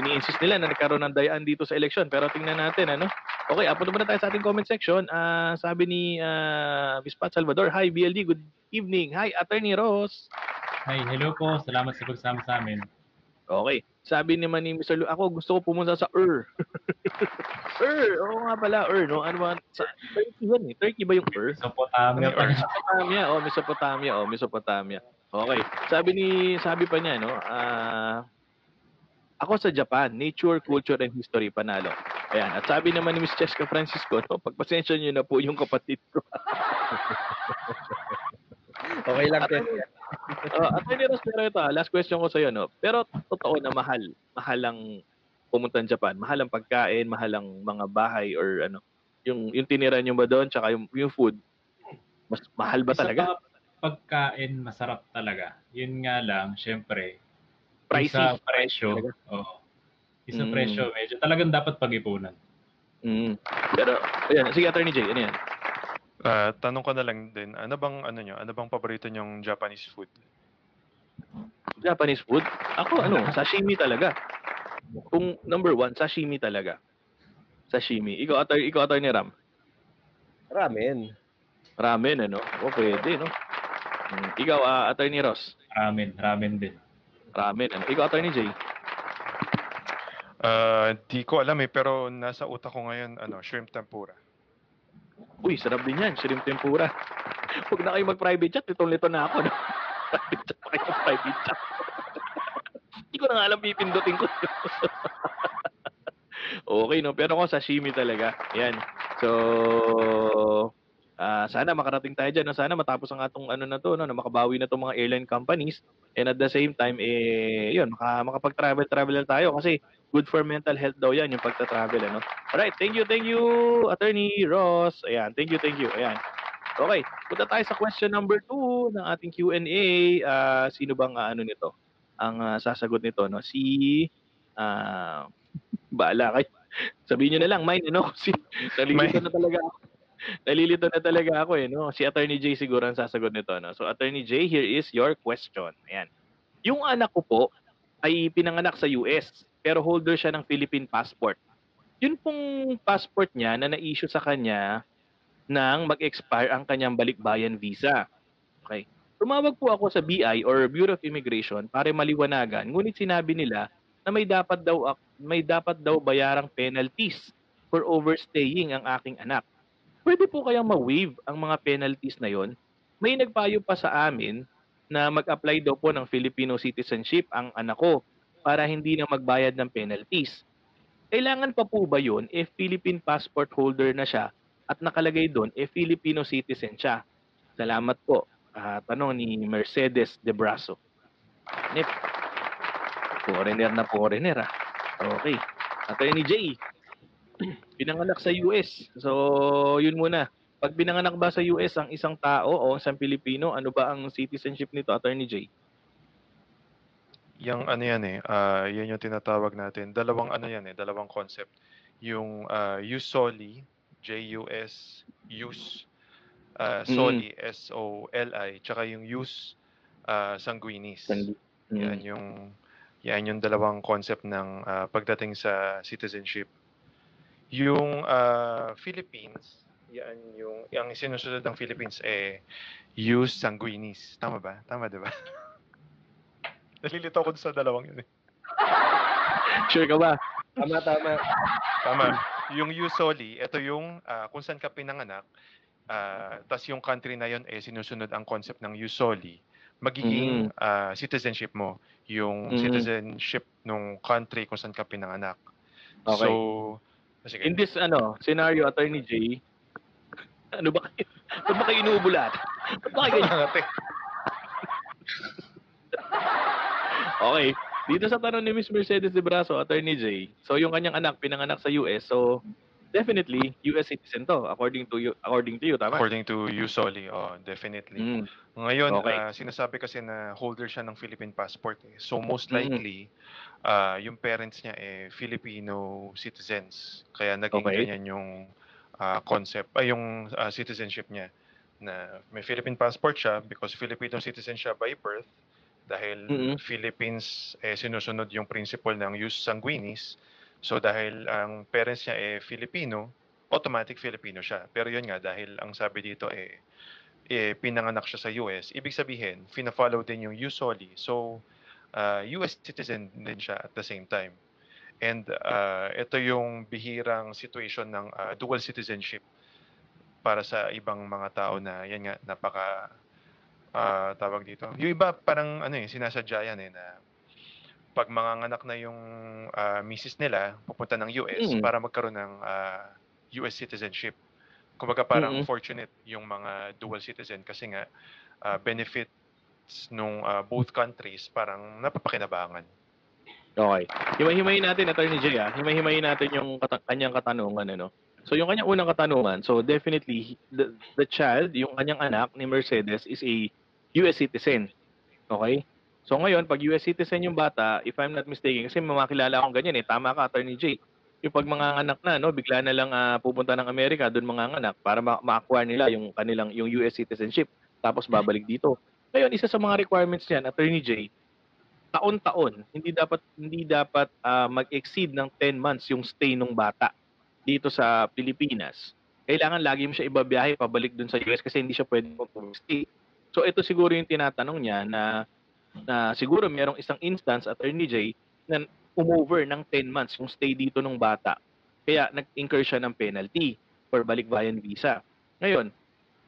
ini-insist nila na nagkaroon ng dayaan dito sa eleksyon. Pero tingnan natin, ano? Okay, apunta muna tayo sa ating comment section. Ah, sabi ni ah, Miss Pat Salvador, Hi BLD, good evening. Hi Attorney Ross. Hi, hello po. Salamat sa pagsama sa amin. Okay. Sabi naman ni Mr. Lu, ako gusto ko pumunta sa Ur. Ur, oo nga pala, Ur, no? Ano ba? Sa, Turkey yan eh. Turkey ba yung Ur? Mesopotamia pa. Mesopotamia, oh, Mesopotamia, oh, Mesopotamia. Okay. Sabi ni sabi pa niya, no, ah ako sa Japan, nature, culture, and history, panalo. Ayan. At sabi naman ni Miss Cheska Francisco, no, pagpasensya niyo na po yung kapatid ko. Okay lang, Tess. uh, Attorney Ross, pero ito, ah, last question ko sa iyo, no. Pero totoo na mahal, mahal ang pumunta ng Japan, mahal ang pagkain, mahal ang mga bahay or ano, yung yung tinira niyo ba doon tsaka yung yung food. Mas mahal ba Isa talaga? pa, pagkain masarap talaga. Yun nga lang, syempre, Pricey. sa presyo, oh, isa Mm. presyo, medyo talagang dapat pag-ipunan. Mm. Pero ayan, sige Attorney J, ano yan? Ah, tanong ko na lang din, ano bang ano nyo, ano bang paborito nyong Japanese food? Japanese food? Ako ano, sashimi talaga. Kung number one, sashimi talaga. Sashimi. Ikaw, Attorney, ikaw, Attorney Ram. Ramen. Ramen, ano? O, pwede, no? Mm. Ikaw, ah, Attorney Ross. Ramen, ramen din. Ramen, ano? Ikaw, Attorney J. Ah, di ko alam eh, pero nasa utak ko ngayon, ano, shrimp tempura. Uy, sarap din yan. Shrimp tempura. Huwag na kayo mag-private chat. Litong-lito na ako. No? private chat pa kayo. Private chat. Hindi ko na nga alam pipindutin ko. okay, no? Pero ako sashimi talaga. Yan. So, ah sana makarating tayo dyan. No? Sana matapos ang atong ano na to, no? na makabawi na itong mga airline companies. And at the same time, eh, yun, maka, makapag-travel-travel tayo. Kasi good for mental health daw yan, yung pagta-travel. Ano? Alright, thank you, thank you, Attorney Ross. Ayan, thank you, thank you. Ayan. Okay, punta tayo sa question number two ng ating Q&A. Ah, sino bang ah, ano nito? Ang ah, sasagot nito, no? Si, ah, baala kayo. Sabihin nyo na lang, mine, ano? Kasi nalilito Mine. na talaga ako. Nalilito na talaga ako eh, no? Si Attorney J siguro ang sasagot nito, no? So, Attorney J, here is your question. Ayan. Yung anak ko po ay pinanganak sa US, pero holder siya ng Philippine passport. Yun pong passport niya na na-issue sa kanya nang mag-expire ang kanyang balikbayan visa. Okay. Tumawag po ako sa BI or Bureau of Immigration para maliwanagan, ngunit sinabi nila na may dapat daw may dapat daw bayarang penalties for overstaying ang aking anak. Pwede po kayang ma-waive ang mga penalties na yon? May nagpayo pa sa amin na mag-apply daw po ng Filipino citizenship ang anak ko para hindi na magbayad ng penalties. Kailangan pa po ba yun if Philippine passport holder na siya at nakalagay doon if Filipino citizen siya? Salamat po. Ah, tanong ni Mercedes De Braso. Nip. Foreigner na foreigner ah. Okay. Attorney J. Pinanganak sa US. So, yun muna. Pag pinanganak ba sa US ang isang tao o isang Pilipino, ano ba ang citizenship nito, Attorney J? Yung ano yan eh, ah, yan yung tinatawag natin. Dalawang ano yan eh, dalawang concept. Yung uh, jus soli, J-U-S, jus ah, Mm. soli, S-O-L-I, tsaka yung jus ah, sanguinis. Sangu- Yan yung yan yung dalawang concept ng ah, pagdating sa citizenship. Yung ah, Philippines, yan yung yung sinusunod ng Philippines eh jus sanguinis. Tama ba? Tama 'di ba? Nalilito ako sa dalawang yun eh. Sure ka ba? Tama, tama. Tama. Yung jus soli, ito yung ah, kung saan ka pinanganak, ah, tas yung country na yon eh sinusunod ang concept ng jus soli, magiging ah, citizenship mo, yung Mm. citizenship ng country kung saan ka pinanganak. Okay. So, sige. In this ano, scenario, Attorney J, ano ba kayo? Ba't ba kayo inuubulat? Ba't ba kayo ganyan? Okay. Dito sa tanong ni Miss Mercedes de Braso, Attorney J, so yung kanyang anak pinanganak sa US, so definitely US citizen to according to you, according to you, tama? According to jus soli, oh, definitely. Mm. Ngayon, Okay. ah, sinasabi kasi na holder siya ng Philippine passport. Eh. So most Mm. likely, ah, yung parents niya eh Filipino citizens. Kaya naging Okay. ganyan yung ah, concept, ay yung ah, citizenship niya na may Philippine passport siya because Filipino citizen siya by birth dahil Mm-mm. Philippines eh sinusunod yung principle ng jus sanguinis. So dahil ang parents niya eh Filipino, automatic Filipino siya. Pero yun nga dahil ang sabi dito eh eh, pinanganak siya sa US, ibig sabihin, fina-follow din yung jus soli. So, uh, US citizen din siya at the same time. And uh, ito yung bihirang situation ng uh, dual citizenship para sa ibang mga tao na yan nga napaka uh, tawag dito. Yung iba parang ano eh sinasadya yan eh na pag manganganak na yung uh, misis nila pupunta ng US Mm. para magkaroon ng uh, US citizenship. Kumbaga parang Mm-mm. fortunate yung mga dual citizen kasi nga uh, benefits nung uh, both countries parang napapakinabangan. Okay. Himay-himayin natin, Attorney J, ah. Himay-himayin natin yung kata- kanyang katanungan, ano. So, yung kanyang unang katanungan, so definitely, the, the child, yung kanyang anak ni Mercedes is a US citizen. Okay? So, ngayon, pag US citizen yung bata, if I'm not mistaken, kasi mamakilala akong ganyan eh, tama ka, Attorney J. Yung pag mga anak na, no, bigla na lang ah, pupunta ng Amerika, doon mga anak, para ma- ma-acquire nila yung kanilang, yung US citizenship, tapos babalik dito. Ngayon, isa sa mga requirements niyan, Attorney J, taon-taon hindi dapat hindi dapat ah, mag-exceed ng 10 months yung stay ng bata dito sa Pilipinas. Kailangan lagi mo siya ibabiyahe pabalik dun sa US kasi hindi siya pwede mag-stay. So ito siguro yung tinatanong niya na na siguro merong isang instance attorney J na umover ng 10 months yung stay dito ng bata. Kaya nag-incur siya ng penalty for balikbayan visa. Ngayon,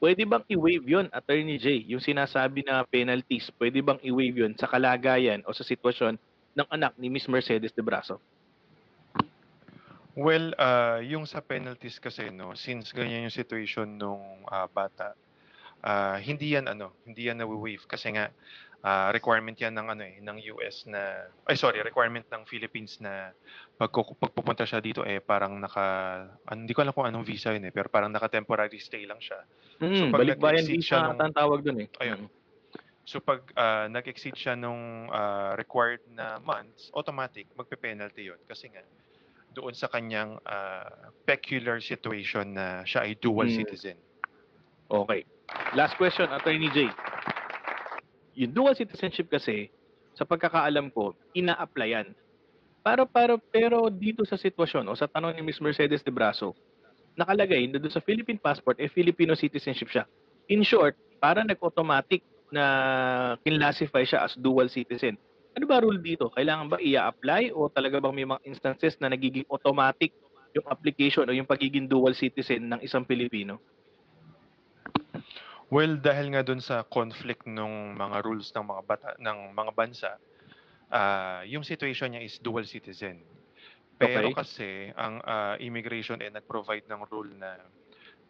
pwede bang i-waive yun, Attorney J? Yung sinasabi na penalties, pwede bang i-waive yun sa kalagayan o sa sitwasyon ng anak ni Miss Mercedes de Braso? Well, uh, yung sa penalties kasi no, since ganyan yung situation nung ah, bata, ah, hindi yan ano, hindi yan na-waive kasi nga ah, requirement yan ng ano eh, ng US na ay sorry, requirement ng Philippines na pag pagpupunta siya dito eh parang naka ano, hindi ko alam kung anong visa yun eh, pero parang naka temporary stay lang siya. Mm, pag balikbayan visa nung- ang tawag dun eh. Ayun. Mm. So pag ah, nag-exceed siya nung ah, required na months, automatic magpe-penalty 'yon kasi nga doon sa kanyang ah, peculiar situation na siya ay dual Mm. citizen. Okay. Last question, Attorney J. Yung dual citizenship kasi, sa pagkakaalam ko, ina-applyan. Pero, pero, pero dito sa sitwasyon o sa tanong ni Miss Mercedes de Braso, nakalagay na doon sa Philippine passport, eh Filipino citizenship siya. In short, para nag-automatic na kinlassify siya as dual citizen. Ano ba rule dito? Kailangan ba i-apply o talaga bang may mga instances na nagiging automatic yung application o yung pagiging dual citizen ng isang Pilipino? Well, dahil nga doon sa conflict ng mga rules ng mga bata ng mga bansa, ah, yung situation niya is dual citizen. Pero Okay. kasi ang ah, immigration ay nag-provide ng rule na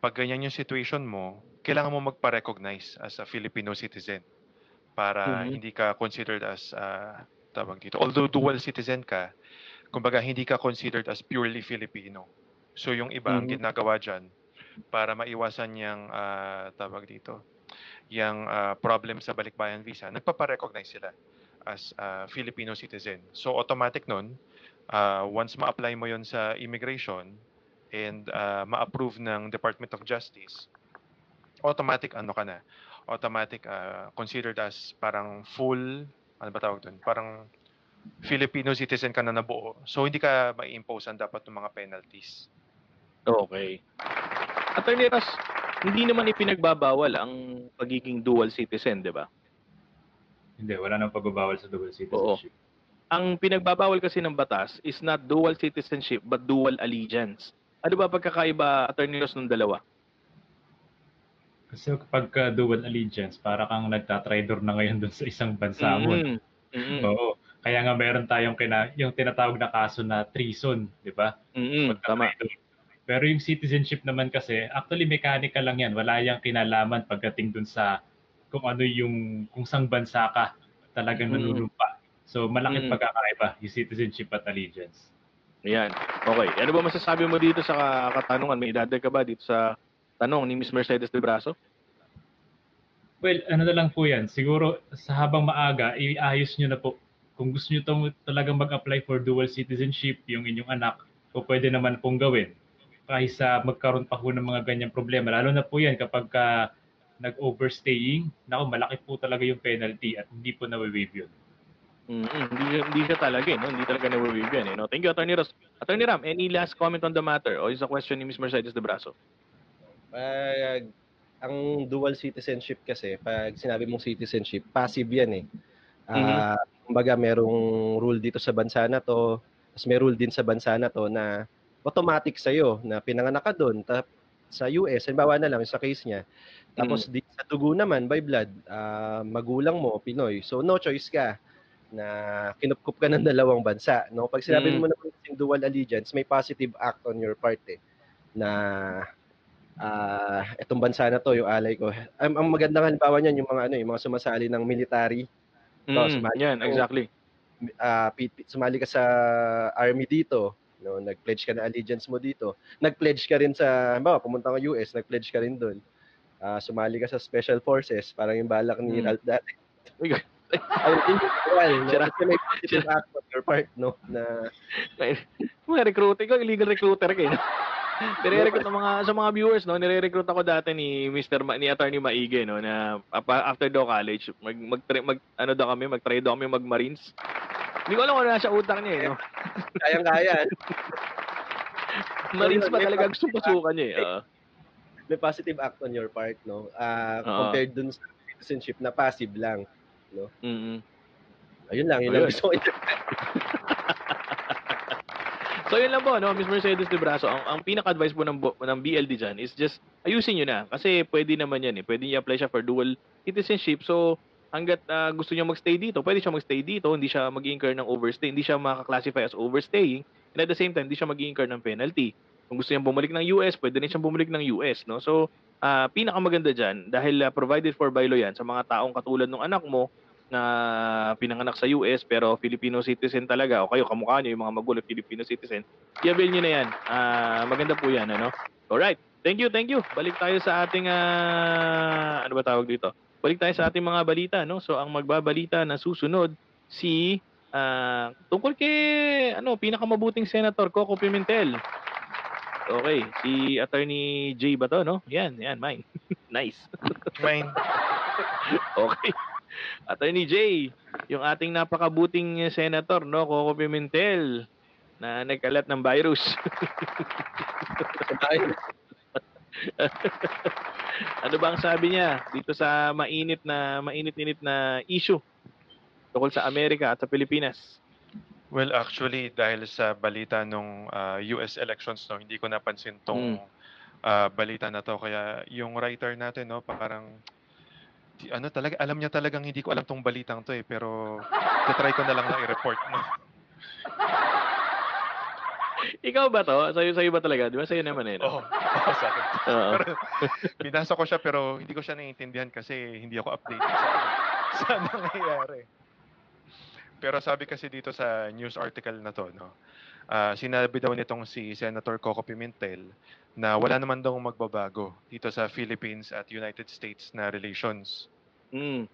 pag ganyan yung situation mo, kailangan mo magpa-recognize as a Filipino citizen para Mhm. hindi ka considered as ah, tawag dito. Although dual citizen ka, kumbaga hindi ka considered as purely Filipino. So yung iba ang Mhm. ginagawa diyan para maiwasan yung ah, tawag dito, yung ah, problem sa balikbayan visa, nagpapa-recognize sila as ah, Filipino citizen. So automatic nun, ah, once ma-apply mo yon sa immigration and ah, ma-approve ng Department of Justice, automatic ano ka na, automatic ah, considered as parang full, ano ba tawag dun? Parang Filipino citizen ka na nabuo. So hindi ka ma-impose ang dapat ng mga penalties. Okay. Attorney Ross, hindi naman ipinagbabawal ang pagiging dual citizen, di ba? Hindi, wala nang pagbabawal sa dual citizenship. Ang pinagbabawal kasi ng batas is not dual citizenship but dual allegiance. Ano ba pagkakaiba, Attorney Ross, ng dalawa? Kasi kapag ka dual allegiance, para kang nagtatrader na ngayon dun sa isang bansa mo. Mhm. Mhm. Oo. Kaya nga meron tayong kina, yung tinatawag na kaso na treason, di ba? Mhm. Tama. Pero yung citizenship naman kasi, actually mechanical lang yan. Wala yang kinalaman pagdating dun sa kung ano yung, kung sang bansa ka talagang Mm. nanunumpa. So malaking Mm. pagkakaiba yung citizenship at allegiance. Ayan. Okay. Ano ba masasabi mo dito sa katanungan? May idadagdag ka ba dito sa tanong ni Miss Mercedes de Braso? Well, ano na lang po yan. Siguro sa habang maaga, iayos nyo na po. Kung gusto nyo tong talagang mag-apply for dual citizenship, yung inyong anak, o pwede naman pong gawin. Kahit sa magkaroon pa po ng mga ganyang problema. Lalo na po yan kapag ka nag-overstaying, naku, malaki po talaga yung penalty at hindi po na-waive yun. Mhm. Hindi, hindi siya talaga, eh, no? Hindi talaga na-waive yan, eh, no? Thank you, Attorney Ross. Attorney Ram, any last comment on the matter? O is a question ni Miss Mercedes de Braso? Pag ang dual citizenship kasi, pag sinabi mong citizenship, passive yan eh. Ah, kumbaga merong rule dito sa bansa na to, tapos may rule din sa bansa na to na automatic sa na pinanganak ka doon ta- sa US, halimbawa na lang sa case niya. Tapos di sa dugo naman by blood, ah, magulang mo Pinoy. So no choice ka na kinupkup ka ng dalawang bansa, no? Pag sinabi Mm. mo na yung dual allegiance, may positive act on your part eh, na ah etong bansa na to, yung alay ko. Ang, ang magandang halimbawa niyan yung mga ano, yung mga sumasali ng military, No, Mm, sumali yan, exactly. pi- sumali ka sa army dito, no, nag-pledge ka na allegiance mo dito. Nag-pledge ka rin sa, halimbawa, pumunta ka US, nag-pledge ka rin doon. Ah, sumali ka sa special forces, parang yung balak ni Mm. Ralph dati. Ay, individual, no? Sira. Kasi may positive act on your part, no, na Mga recruiting ko, illegal recruiter kayo. Nire-recruit ng mga sa mga viewers no, nire-recruit ako dati ni Mr. Ma, ni Attorney Maige no na after daw college, mag mag, mag ano daw kami, mag-try daw kami mag-Marines. Hindi ko alam kung ano nasa utak niya eh, no. kayang-kaya. Marines pa talaga gusto pasukan niya eh. Oo. may positive act on your part, no? Ah, Oo. compared dun sa citizenship na passive lang. Mm-mm. Ayun lang, yun lang Ayun. gusto ko So yun lang po, no, Miss Mercedes de Braso, ang, ang pinaka-advice po ng, ng BLD dyan is just ayusin nyo na. Kasi pwede naman yan eh. Pwede niya apply siya for dual citizenship. So hanggat ah, gusto niya magstay dito, pwede siya magstay dito, hindi siya mag-incur ng overstay, hindi siya makaklasify as overstaying, and at the same time, hindi siya mag-incur ng penalty. Kung gusto niyang bumalik ng US, pwede rin siyang bumalik ng US, no? So, ah pinakamaganda dyan, dahil ah, provided for by law yan sa mga taong katulad ng anak mo, na pinanganak sa US pero Filipino citizen talaga o kayo kamukha niyo yung mga magulang Filipino citizen, i-avail niyo na yan. Ah, maganda po yan, ano? Alright. Thank you, thank you. Balik tayo sa ating ah, ano ba tawag dito? Balik tayo sa ating mga balita, no? So ang magbabalita na susunod si Ah, tungkol kay ano, pinakamabuting senator Coco Pimentel. Okay, si Attorney J ba to, no? Yan, yan, mine. nice. Mine. Okay. Attorney J, yung ating napakabuting senator, no, Coco Pimentel, na nagkalat ng virus. ano ba ang sabi niya dito sa mainit na mainit-init na issue tungkol sa Amerika at sa Pilipinas? Well, actually, dahil sa balita nung ah, US elections, no, hindi ko napansin tong ah, balita na to. Kaya yung writer natin, no, parang, ano talaga, alam niya talagang hindi ko alam tong balitang to eh. Pero, try ko na lang na i-report, no. Ikaw ba to? Sa'yo, sa'yo ba talaga? Di ba sa'yo naman eh? Oo, No? oh, sa akin. Pero, binasa ko siya pero hindi ko siya naiintindihan kasi hindi ako updated sa, ano, sa nangyayari. Pero sabi kasi dito sa news article na to, no, ah, sinabi daw nitong si Senator Coco Pimentel na wala naman daw magbabago dito sa Philippines at United States na relations. Mm.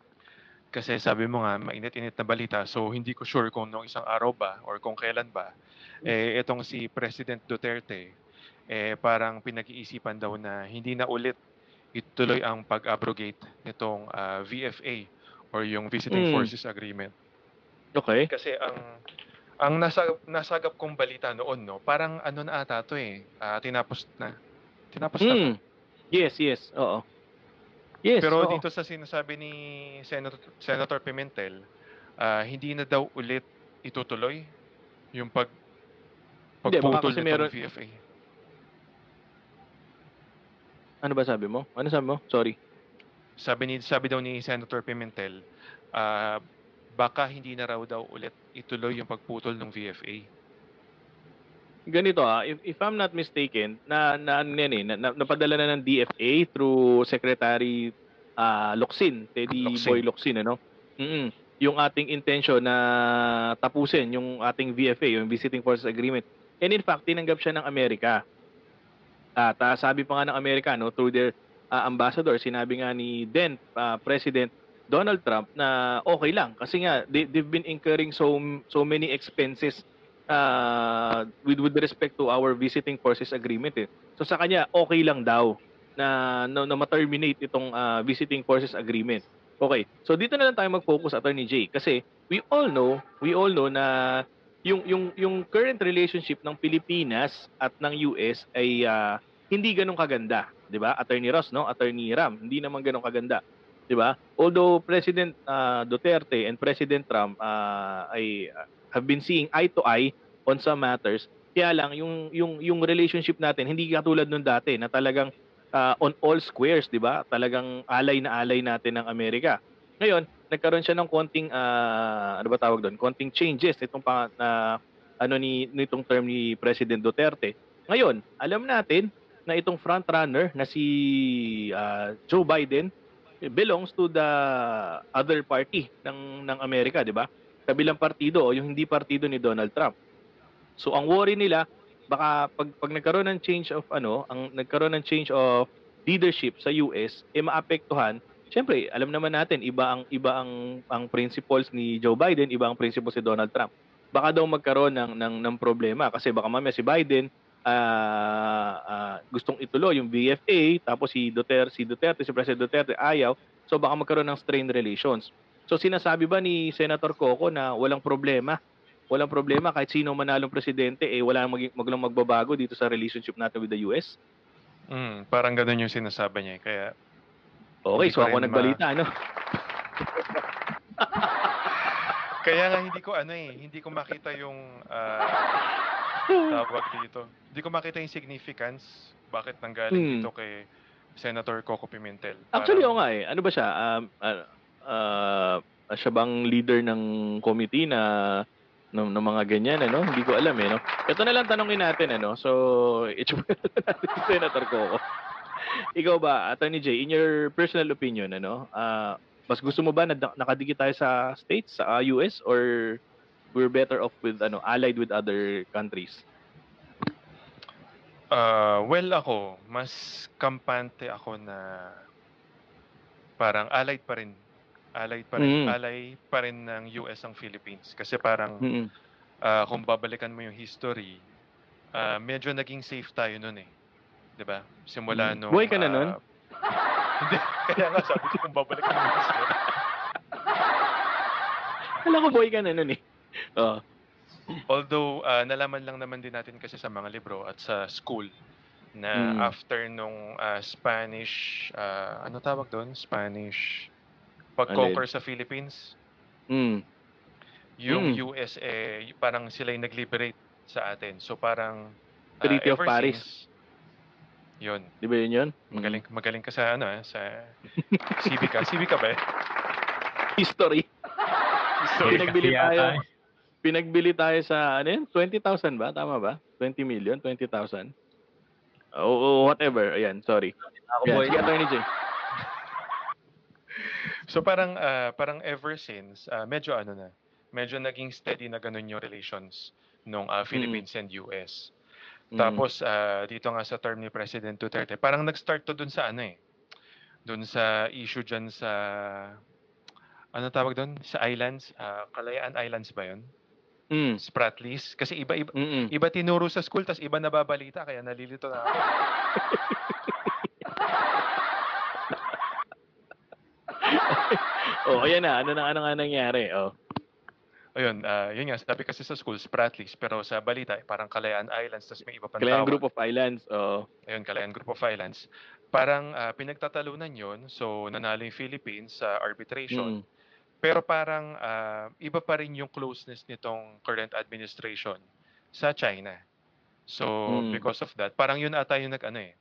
Kasi sabi mo nga, mainit-init na balita, so hindi ko sure kung nung isang araw ba or kung kailan ba, eh, itong si President Duterte, eh, parang pinag-iisipan daw na hindi na ulit ituloy ang pag-abrogate nitong ah, VFA or yung Visiting Mm. Forces Agreement. Okay. Kasi ang ang nasa nasagap kong balita noon, no, parang ano na ata to eh, ah, tinapos na. Tinapos na. Mm. Yes, yes. Oo. Yes, Pero oo. dito sa sinasabi ni Senator, Senator Pimentel, ah, hindi na daw ulit itutuloy yung pag pagputol nitong meron- VFA. Ano ba sabi mo? Ano sabi mo? Sorry. Sabi ni sabi daw ni Senator Pimentel, ah, baka hindi na raw daw ulit ituloy yung pagputol ng VFA. Ganito ah, if, if I'm not mistaken, na na ano yan eh, na, na- napadala na ng DFA through Secretary ah Locsin, Teddy Locsin. Boy Locsin, ano? Mm. Yung ating intention na tapusin yung ating VFA, yung Visiting Forces Agreement. And in fact, tinanggap siya ng Amerika. At ah, sabi pa nga ng Amerika, no, through their ah, ambassador, sinabi nga ni then ah, President Donald Trump na okay lang kasi nga they, they've been incurring so so many expenses uh, with with respect to our visiting forces agreement eh. So sa kanya okay lang daw na na, na ma-terminate itong ah, visiting forces agreement. Okay. So dito na lang tayo mag-focus Attorney Jay kasi we all know, we all know na yung yung yung current relationship ng Pilipinas at ng US ay ah, hindi ganun kaganda, 'di ba? Attorney Ross, no? Attorney Ram, hindi naman ganun kaganda. 'di ba? Although President ah, Duterte and President Trump ah, ay ah, have been seeing eye to eye on some matters, kaya lang yung yung yung relationship natin hindi katulad nung dati na talagang ah, on all squares, 'di ba? Talagang alay na alay natin ng Amerika. Ngayon, nagkaroon siya ng konting ah, ano ba tawag doon? Konting changes itong pa, na ano ni nitong term ni President Duterte. Ngayon, alam natin na itong front runner na si ah, Joe Biden belongs to the other party ng ng Amerika, 'di ba? Kabilang partido o yung hindi partido ni Donald Trump. So ang worry nila baka pag, pag nagkaroon ng change of ano, ang nagkaroon ng change of leadership sa US, eh maapektuhan. Siyempre, alam naman natin iba ang iba ang ang principles ni Joe Biden, iba ang principles ni Donald Trump. Baka daw magkaroon ng ng, ng problema kasi baka mamaya si Biden ah, ah, gustong ituloy yung VFA tapos si Duterte si Duterte si President Duterte ayaw so baka magkaroon ng strained relations so sinasabi ba ni Senator Coco na walang problema walang problema kahit sino manalong presidente eh wala maging maglang magbabago dito sa relationship natin with the US Mm, parang ganun yung sinasabi niya. eh. Kaya okay so ko ako ma- nagbalita ano Kaya nga hindi ko ano eh, hindi ko makita yung ah, tawag dito. Hindi ko makita yung significance bakit nanggaling Hmm. dito kay Senator Coco Pimentel. Actually, oo Parang- nga eh. Ano ba siya? Um, ah, ah, siya bang leader ng committee na ng, ng mga ganyan, ano? Hindi ko alam eh, no? Ito na lang tanongin natin, ano? So, it's natin si Senator Coco. Ikaw ba, Attorney J, in your personal opinion, ano? ah, mas gusto mo ba na na- nakadikit tayo sa states, sa ah, US, or we're better off with, ano, allied with other countries? Ah, well ako, mas kampante ako na parang allied pa rin alay pa rin, Mm. alay pa rin ng US ang Philippines. Kasi parang Mm. ah, kung babalikan mo yung history, ah, medyo naging safe tayo nun eh. 'Di ba? Simula Mm. nung Buhay ka na nun? ah, Hindi, kaya nga sabi ko kung babalikan mo yung history. Alam ko boy ka na nun eh. Oo. Although ah, nalaman lang naman din natin kasi sa mga libro at sa school na Mm. after nung ah, Spanish ah, ano tawag doon? Spanish pag-conquer sa Philippines, Mm. yung Mm. US eh parang sila yung nag-liberate sa atin. So parang ah, Treaty of ever Paris. since, yun. Di ba yun yun? Mm. Magaling magaling ka sa ano ah, sa civica. Civica ba? eh? History. History. Pinagbili tayo. eh. Pinagbili tayo sa, ano yun? 20,000 ba? Tama ba? 20 million? 20,000? O whatever. Ayan, sorry. Ako Yan, boy. sige, J. So parang ah, parang ever since ah, medyo ano na, medyo naging steady na ganun yung relations nung ah, Philippines and US. Mm. Tapos ah, dito nga sa term ni President Duterte, parang nag-start to dun sa ano eh. Dun sa issue dyan sa ano tawag doon? Sa islands, Ah, Kalayaan Islands ba 'yon? Mm. Spratlys kasi iba iba, Mm-mm. iba tinuro sa school tas iba nababalita kaya nalilito na ako. oh, ayan na. Ano na ano nga nangyari? Oh. Ayun, ah, yun nga, sabi kasi sa school, Spratlys, pero sa balita, eh, parang Kalayaan Islands, tas may iba pang Kalayang tawag. Group of Islands. Oh. ayun, Kalayaan Group of Islands, parang ah, pinagtatalunan yon So, nanalo yung Philippines sa arbitration. Mm. Pero parang ah, iba pa rin yung closeness nitong current administration sa China. So, Mm. because of that, parang yun ata yung nag, ano eh,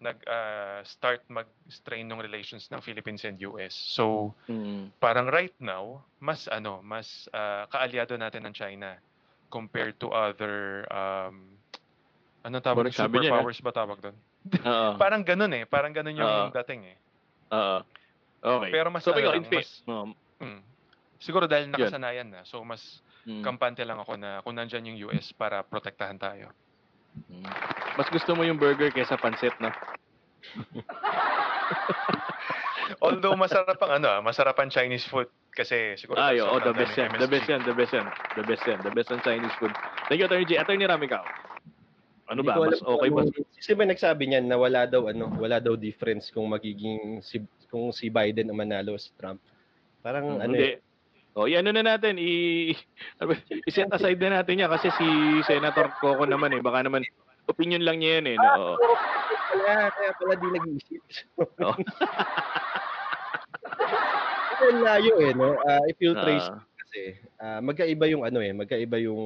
nag ah, start mag-strain ng relations ng Philippines and US. So, Mm. parang right now, mas ano, mas ah, kaalyado natin ng China compared to other um, ano tawag sabi niya, superpowers ba tawag doon? Oo. Parang ganun eh, parang ganun yung Oo. dating eh. Oo. Okay. Pero mas so, ano lang, mas oh, mm, siguro dahil nakasanayan na. So mas mm, kampante lang ako na kung nandyan yung US para protektahan tayo. Mm. Mas gusto mo yung burger kaysa pancit, no? Although masarap ang ano, ah, masarap ang Chinese food kasi siguro Ay, oo, sobrang the best yan. The best yan, the best yan. The best yan. The best on Chinese food. Thank you, Attorney J. Attorney Ramikaw. Ano Hindi ba? Mas okay ba? Kasi ba nagsabi niyan na wala daw ano, wala daw difference kung magiging si kung si Biden ang manalo si Trump. Parang ano Hindi. O, i-ano na natin, i, ano i-set aside na natin yan kasi si Senator Coco naman eh, baka naman opinion lang niya yan eh. No? Oo. kaya, kaya pala di nag-iisip. Oo. Ang layo eh, no? Ah, if you'll trace Ah, kasi, ah, magkaiba yung ano eh, magkaiba yung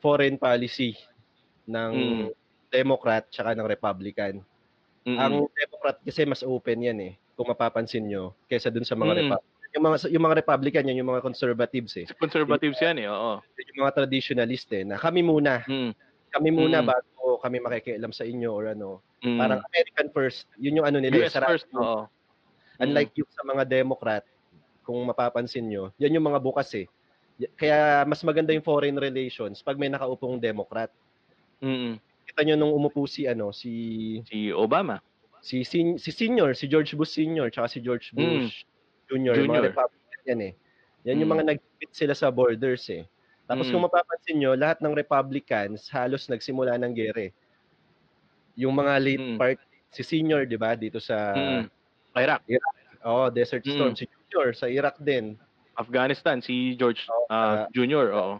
foreign policy ng Mm. Democrat tsaka ng Republican. mm-mm. Ang Democrat kasi mas open yan eh, kung mapapansin nyo, kaysa dun sa mga Mm. Republican. Yung mga, yung mga Republican yan, yung mga conservatives eh. conservatives yan eh, oo. Yung mga traditionalist eh, na kami muna, Mm. kami muna Mm. bago kami makikialam sa inyo or ano. Mm. Parang American first. Yun yung ano nila. US first, oo. Unlike yung sa mga Democrat, kung mapapansin nyo, yan yung mga bukas eh. Kaya mas maganda yung foreign relations pag may nakaupong Democrat. Mm. Kita nyo nung umupo si ano, si Si Obama. si sin, si senior, si George Bush senior, tsaka si George Bush junior, yung mga Junior. Republican yan eh. Yan yung Mm. mga nag-fit sila sa borders eh. Tapos Mm. kung mapapansin nyo, lahat ng Republicans halos nagsimula ng gere. Yung mga late Mm. part, si senior, di ba, dito sa Mm. Iraq, oh, Desert Mm. Storm, si junior sa Iraq din. Afghanistan, si George Oo, ah, Jr., oo.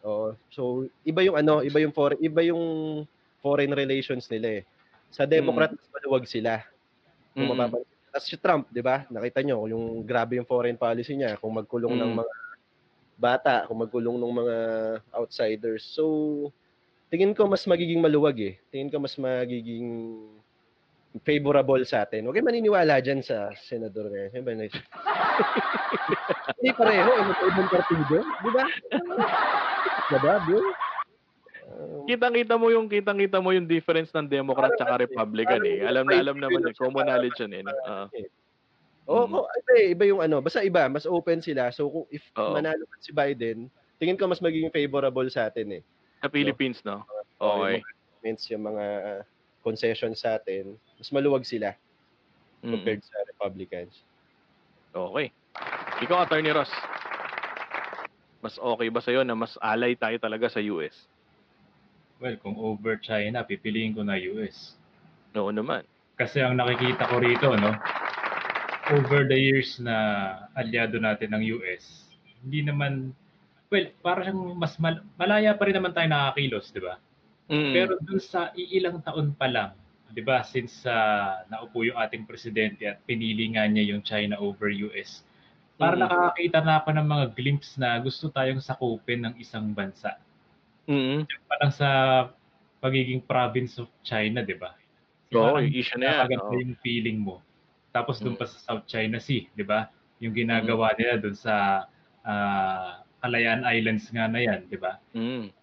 Oh, so iba yung ano, iba yung for, iba yung foreign relations nila eh. Sa Democrat mas maluwag sila. Kung Mm. mapapansin. Tapos si Trump, 'di ba? Nakita nyo yung grabe yung foreign policy niya, kung magkulong ng Mm. mga bata, kung magkulong ng mga outsiders. So tingin ko mas magiging maluwag eh. Tingin ko mas magiging favorable sa atin. Huwag kayo maniniwala dyan sa senador na yan. Siyempre, na- Hindi pareho. Eh, magkaibang partido. Di ba? Diba, bro? Kitang-kita mo yung kitang-kita mo yung difference ng Democrat at ano Republican parang eh. Alam na alam naman eh, common knowledge yan eh. no? Oo. Oh, iba, iba yung ano, basta iba, mas open sila. So kung if Oo. manalo man si Biden, tingin ko mas magiging favorable sa atin eh. Sa Philippines, no? Oo, Okay. Comments, yung mga uh, concessions sa atin, mas maluwag sila Mm. compared sa Republicans. Okay. Ikaw, Attorney Ross. Mas okay ba sa'yo na mas alay tayo talaga sa US? Well, kung over China, pipiliin ko na US. Oo naman. Kasi ang nakikita ko rito, no, over the years na aliado natin ng US, hindi naman, well, parang mas mal- malaya pa rin naman tayo nakakilos, di ba? Mm. Pero dun sa iilang taon pa lang, 'di ba, since uh, naupo yung ating presidente at pinili nga niya yung China over US, para Mm. nakakita na ako ng mga glimpse na gusto tayong sakupin ng isang bansa. Mm. Parang sa pagiging province of China, 'di ba? Oo, Parang yung issue na yan. nakakaganda oo. yung feeling mo. Tapos doon Mm. pa sa South China Sea, 'di ba? Yung ginagawa nila doon sa ah, Kalayaan Islands nga na 'yan, 'di ba? Mm.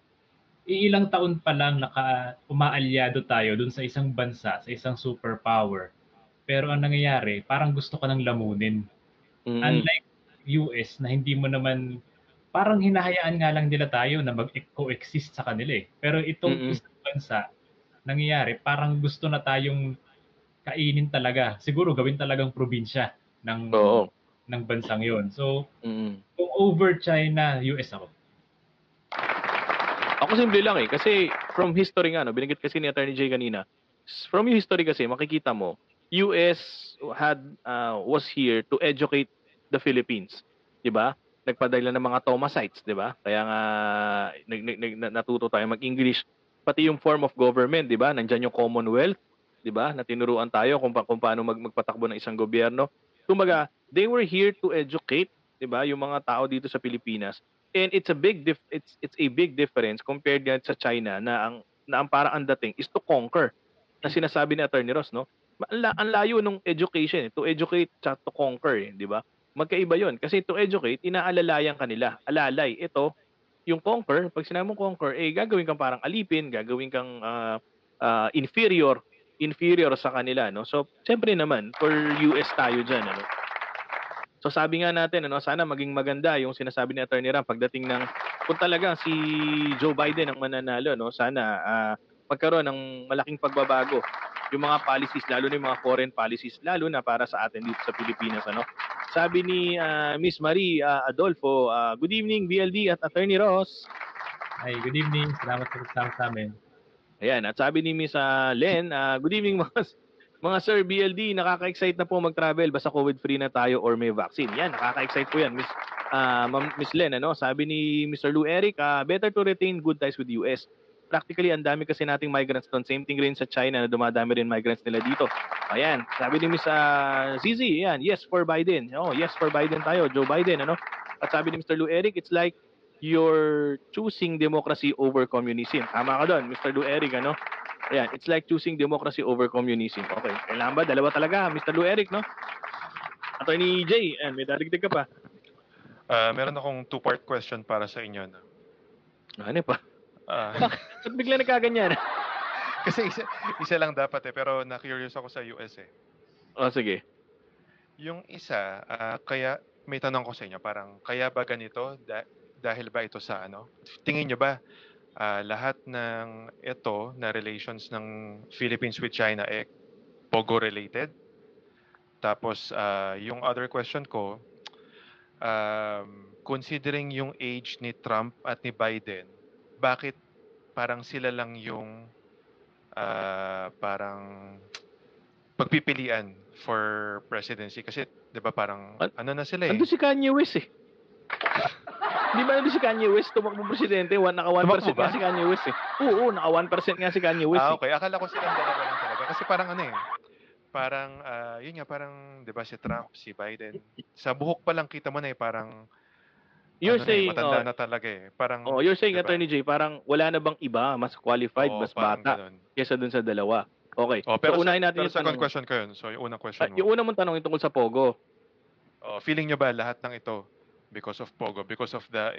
iilang taon pa lang naka umaalyado tayo dun sa isang bansa, sa isang superpower. Pero ang nangyayari, parang gusto ka nang lamunin. Mm. Unlike US na hindi mo naman parang hinahayaan nga lang nila tayo na mag-coexist sa kanila eh. Pero itong Mm-mm. isang bansa, nangyayari, parang gusto na tayong kainin talaga. Siguro gawin talagang probinsya ng Oo. ng bansang 'yon. So, Mm. kung over China, US ako. Ako simple lang eh. Kasi from history nga, no, binigit kasi ni Attorney Jay kanina, from yung history kasi, makikita mo, US had uh, was here to educate the Philippines. 'Di ba? Nagpadala ng mga Thomasites, 'di ba? Kaya nga nag, nag, nag- na- natuto tayo mag-English pati yung form of government, 'di ba? Nandiyan yung Commonwealth, 'di ba? Na tinuruan tayo kung, pa, kung paano mag, magpatakbo ng isang gobyerno. Kumbaga, they were here to educate, 'di ba? Yung mga tao dito sa Pilipinas and it's a big dif- it's it's a big difference compared nga sa China na ang na ang parang ang dating is to conquer na sinasabi ni Attorney Ross no ang layo nung education eh. to educate sa to conquer eh, di ba magkaiba yon kasi to educate inaalalayan kanila. Alalay. Ito yung conquer pag sinabi mong conquer eh gagawin kang parang alipin gagawin kang ah, ah, inferior inferior sa kanila no? So syempre naman for US tayo diyan ano? So sabi nga natin ano sana maging maganda yung sinasabi ni Attorney Ram pagdating ng kung talaga si Joe Biden ang mananalo no? Sana ah, magkaroon ng malaking pagbabago yung mga policies lalo na yung mga foreign policies lalo na para sa atin dito sa Pilipinas ano. Sabi ni ah, Miss Marie ah, Adolfo, ah, good evening BLD at Attorney Ross. Hi, good evening. Salamat sa pagsama sa amin. Ayan, at sabi ni Miss ah, Len, ah, good evening mga mga sir BLD, nakaka-excite na po mag-travel basta COVID-free na tayo or may vaccine. Yan, nakaka-excite po yan, Miss Ma'am- Miss Len, ano? Sabi ni Mr. Lou Eric, ah, better to retain good ties with US. Practically, ang dami kasi nating migrants doon. Same thing rin sa China na dumadami rin migrants nila dito. Ayan, sabi ni Miss ah, Zizi, ayan, yes for Biden. Oh, yes for Biden tayo, Joe Biden, ano? At sabi ni Mr. Lou Eric, it's like you're choosing democracy over communism. Tama ka doon, Mr. Lou Eric, ano? Ayan, it's like choosing democracy over communism. Okay, kailangan ba? Dalawa talaga, Mr. Lou Eric, no? Attorney Jay, ayan, may darigdig ka pa. Ah, meron akong two-part question para sa inyo. No? Ano pa? Ah, Ba't bigla nagkaganyan? kasi isa, isa lang dapat eh, pero na-curious ako sa US eh. oh, sige. Yung isa, ah, kaya may tanong ko sa inyo, parang kaya ba ganito Da- dahil ba ito sa ano? Tingin nyo ba ah, lahat ng ito na relations ng Philippines with China eh pogo related? Tapos ah, yung other question ko, um, considering yung age ni Trump at ni Biden, bakit parang sila lang yung ah, parang pagpipilian for presidency kasi 'di ba parang An- ano na sila eh. Ando si Kanye West eh. Di ba nandun si Kanye West, tumakbo presidente, one, naka 1% Tumakbo ba? nga si Kanye West eh. Oo, naka 1% nga si Kanye West Ah, eh. okay. Akala ko silang dalawa lang talaga kasi parang ano eh. Parang ah, yun nga parang 'di ba si Trump, si Biden. Sa buhok pa lang kita mo na eh parang You're ano na eh, saying, matanda oh, na talaga eh. Parang oh, you're saying, diba? Attorney Jay, parang wala na bang iba, mas qualified, oo, mas bata, ganun. kaysa dun sa dalawa. Okay. Oh, pero so, unahin natin pero yung second tanong. question ko yun. So, yung unang Ah, question yung mo. una mong tanong yung tungkol sa Pogo. Oh, feeling nyo ba lahat ng ito because of Pogo, because of the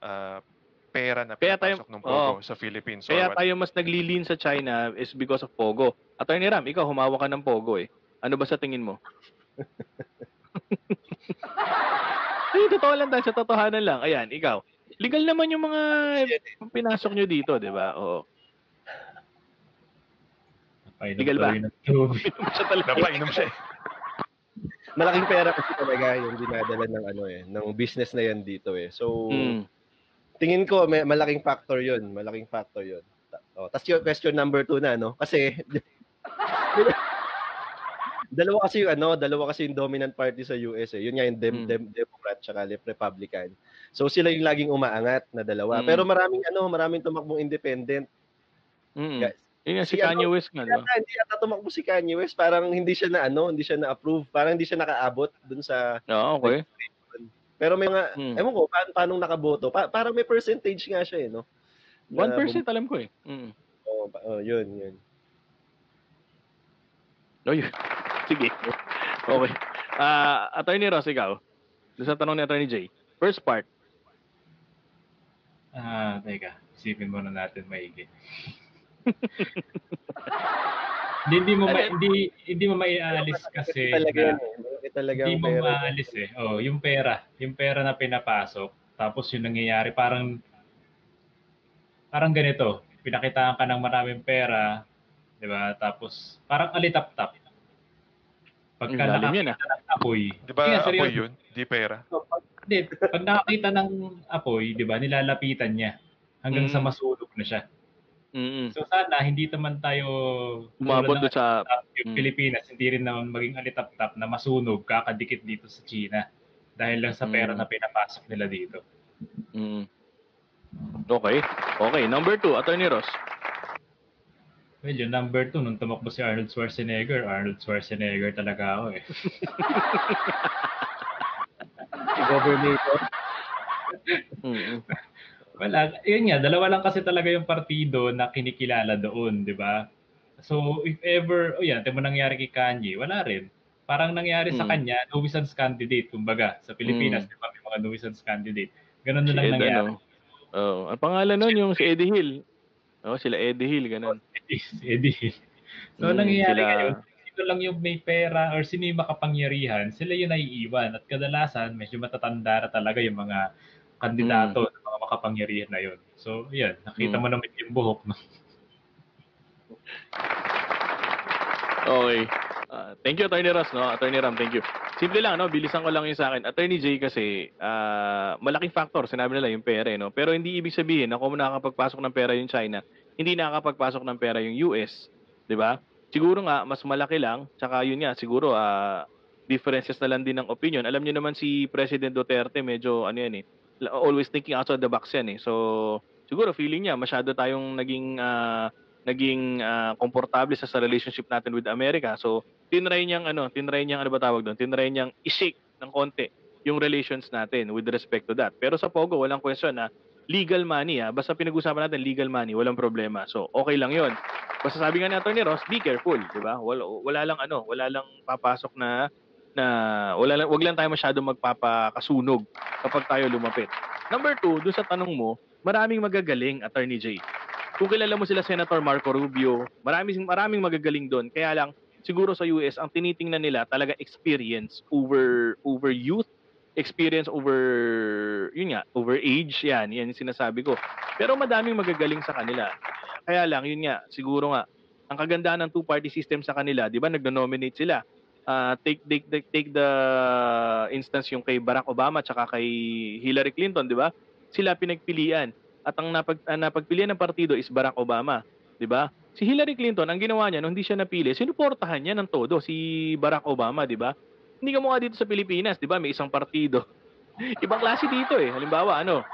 ah, pera na Kaya tayo- pinapasok ng Pogo oo. sa Philippines Kaya what? tayo mas naglilin sa China is because of Pogo. Attorney Ram, ikaw humawak ka ng Pogo eh. Ano ba sa tingin mo? Ay, totoo lang tayo, sa totohanan lang. Ayan, ikaw. Legal naman yung mga pinasok nyo dito, di ba? Oo. Napainom Legal ba? siya talaga. Napainom siya malaking pera kasi talaga yung dinadala ng ano eh, ng business na yan dito eh. So, Mm. tingin ko may malaking factor 'yun, malaking factor 'yun. Oh, tas yung question number two na no, kasi dalawa kasi yung ano, dalawa kasi yung dominant party sa US eh. Yun nga yung dem, Mm. dem, Democrat tsaka Republican. So sila yung laging umaangat na dalawa. Mm. Pero maraming ano, maraming tumakbong independent. Mm. Guys, Yun nga, si ano, Kanye West nga? Kaya hindi yata tumakbo si Kanye West, parang hindi siya na ano, hindi siya na-approve, parang hindi siya nakaabot dun sa Oo, okay. pero may mga Mm. ewan ko paano paano nakaboto. Pa, parang may percentage nga siya eh, no. Na 1% alam ko eh. Mm. Oh, pa- oh, yun, yun. Oh, yun. Sige. Okay. Ah, Attorney Ross, ikaw. Doon sa tanong ni Attorney Jay. First part. Ah, teka. Isipin muna natin maigi. hindi, hindi mo ma, Ano? hindi hindi mo maialis kasi talaga na, yun eh. Talaga hindi mo pera. maalis eh. Oh, yung pera, yung pera na pinapasok, tapos yung nangyayari parang parang ganito, pinakitaan ka ng maraming pera, 'di ba? Tapos parang alitap-tap. Pagka lalim nakakita yan ah. ng apoy, Di ba Kaya apoy seryoso. yun? Di pera? So, pag, hindi, pag nakakita ng apoy, 'di ba, nilalapitan niya hanggang sa Mm. masunog na siya. Mm. So sana hindi naman tayo Umabot doon sa... yung Mm. Pilipinas, hindi rin naman maging alitap-tap na masunog, kakadikit dito sa China dahil lang sa pera Mm. na pinapasok nila dito. Mm. Okay. Okay. Number two, Attorney Ross. Well, yung number two, nung tumakbo si Arnold Schwarzenegger, Arnold Schwarzenegger talaga ako eh. Si Governator. Mm. Wala, yun nga, dalawa lang kasi talaga yung partido na kinikilala doon, di ba? So, if ever, oh yan, mo nangyari kay Kanye, wala rin. Parang nangyari sa Mm. kanya, nuisance candidate, kumbaga, sa Pilipinas, Mm. di ba, may mga nuisance candidate. Ganun na Si lang Ed, nangyari. ano? Oh, ang pangalan nun yung si Eddie Hill. Oh, sila Eddie Hill, ganun. is Eddie. So, Mm, nangyayari sila- ngayon, sino lang yung may pera or sino yung makapangyarihan, sila yung naiiwan. At kadalasan, medyo matatanda na talaga yung mga kandidato, ng mga makapangyarihan na yun. So, yan, nakita Mm. mo naman yung buhok. No? Okay. Ah, thank you, Attorney Ross, no? Attorney Ram, thank you. Simple lang, no? Bilisan ko lang yung sa akin. Attorney Jay kasi, ah, malaking factor, sinabi nila yung pera, eh, no? Pero hindi ibig sabihin na kung nakakapagpasok ng pera yung China, hindi nakakapagpasok ng pera yung US. Di ba? Siguro nga, mas malaki lang. Tsaka yun nga, siguro, ah, differences na lang din ng opinion. Alam niyo naman si President Duterte, medyo, ano yan eh, always thinking outside the box yan eh. So, siguro feeling niya, masyado tayong naging, ah, naging ah, komportable sa, sa relationship natin with America. So, tinry niyang ano, tinry niyang ano ba tawag doon? Tinry niyang i-shake ng konti yung relations natin with respect to that. Pero sa Pogo, walang question na legal money ah. Basta pinag-usapan natin legal money, walang problema. So, okay lang 'yon. Basta sabi nga ni Atty. Ross, be careful, 'di ba? Wala, wala lang ano, wala lang papasok na na wala lang, wag lang tayo masyado magpapakasunog kapag tayo lumapit. Number two, doon sa tanong mo, maraming magagaling, Attorney J. Kung kilala mo sila Senator Marco Rubio, maraming maraming magagaling doon. Kaya lang siguro sa US ang tinitingnan nila talaga experience over over youth, experience over yun nga, over age, yan, yan yung sinasabi ko. Pero madaming magagaling sa kanila. Kaya lang yun nga, siguro nga ang kagandahan ng two-party system sa kanila, 'di ba? Nagno-nominate sila. Ah, take, take take take the instance yung kay Barack Obama at kay Hillary Clinton, 'di ba? Sila pinagpilian at ang napag, ang napagpilian ng partido is Barack Obama, 'di ba? Si Hillary Clinton, ang ginawa niya nung hindi siya napili, sinuportahan niya ng todo si Barack Obama, 'di ba? Hindi ka mukha dito sa Pilipinas, 'di ba? May isang partido. Ibang klase dito eh. Halimbawa, ano?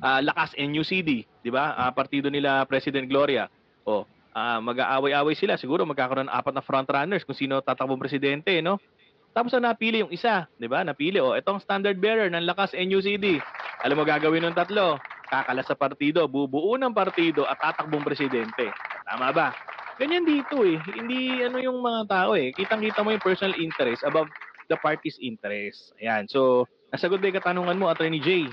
Ah, Lakas NUCD, 'di ba? Ah, partido nila President Gloria. O, ah, mag-aaway-away sila. Siguro magkakaroon ng apat na front runners kung sino tatakbong presidente, no? Tapos ang napili yung isa, 'di ba? Napili oh, itong standard bearer ng Lakas NUCD. Alam mo gagawin ng tatlo? Kakalas sa partido, bubuo ng partido at tatakbong presidente. Tama ba? Ganyan dito eh. Hindi ano yung mga tao eh. Kitang-kita mo yung personal interest above the party's interest. Ayan. So, nasagot ba yung katanungan mo, Attorney J?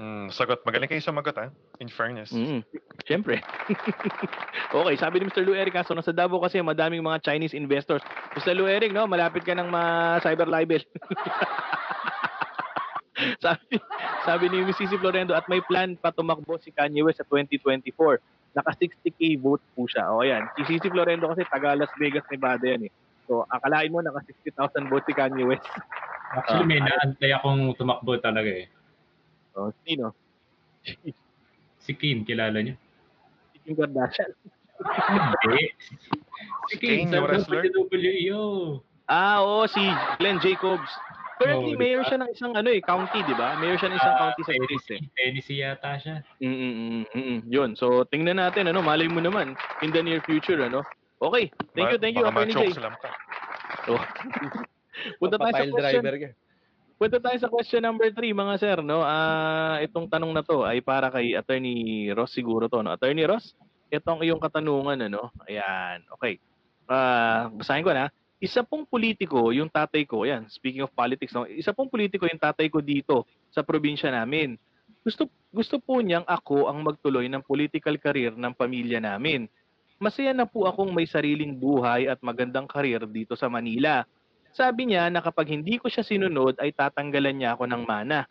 Hmm, sagot. Magaling kayo sumagot, ha? In fairness. Mm, Siyempre. okay, sabi ni Mr. Lou Eric, so nasa Davao kasi madaming mga Chinese investors. Mr. Lou Eric, no, malapit ka ng ma-cyber libel. sabi, sabi ni Mrs. Florendo, at may plan pa tumakbo si Kanye West sa 2024. Naka 60k vote po siya. O ayan, si Sisi Florendo kasi taga Las Vegas, Nevada yan eh. So, akalain mo naka 60,000 votes si Kanye West. Actually, may Ah, naantay akong tumakbo talaga eh. So, sino? Si Kim, kilala niyo? Si Kim Kardashian. Hindi. Si Kim, sa? WWE. Ah, oo, si Glenn Jacobs. Currently, di mayor siya ng isang ano eh, county, di ba? Mayor siya ng isang county sa States eh. Tennessee, Tennessee yata siya. Mm, mm, mm, mm, mm. Yun. So, tingnan natin, ano, malay mo naman, in the near future, ano. Okay. Thank you, thank you, Baka Attorney Jay. ma-choke slam ka. Punta tayo sa question. driver ka. Punta tayo sa question number 3, mga sir, no? Ah, itong tanong na to ay para kay Attorney Ross siguro to, no? Attorney Ross, itong iyong katanungan, ano? Ayan, okay. Ah, basahin ko na. Isa pong politiko, yung tatay ko, ayan, speaking of politics, no? Isa pong politiko yung tatay ko dito sa probinsya namin. Gusto gusto po niyang ako ang magtuloy ng political career ng pamilya namin. Masaya na po akong may sariling buhay at magandang career dito sa Manila. Sabi niya na kapag hindi ko siya sinunod ay tatanggalan niya ako ng mana.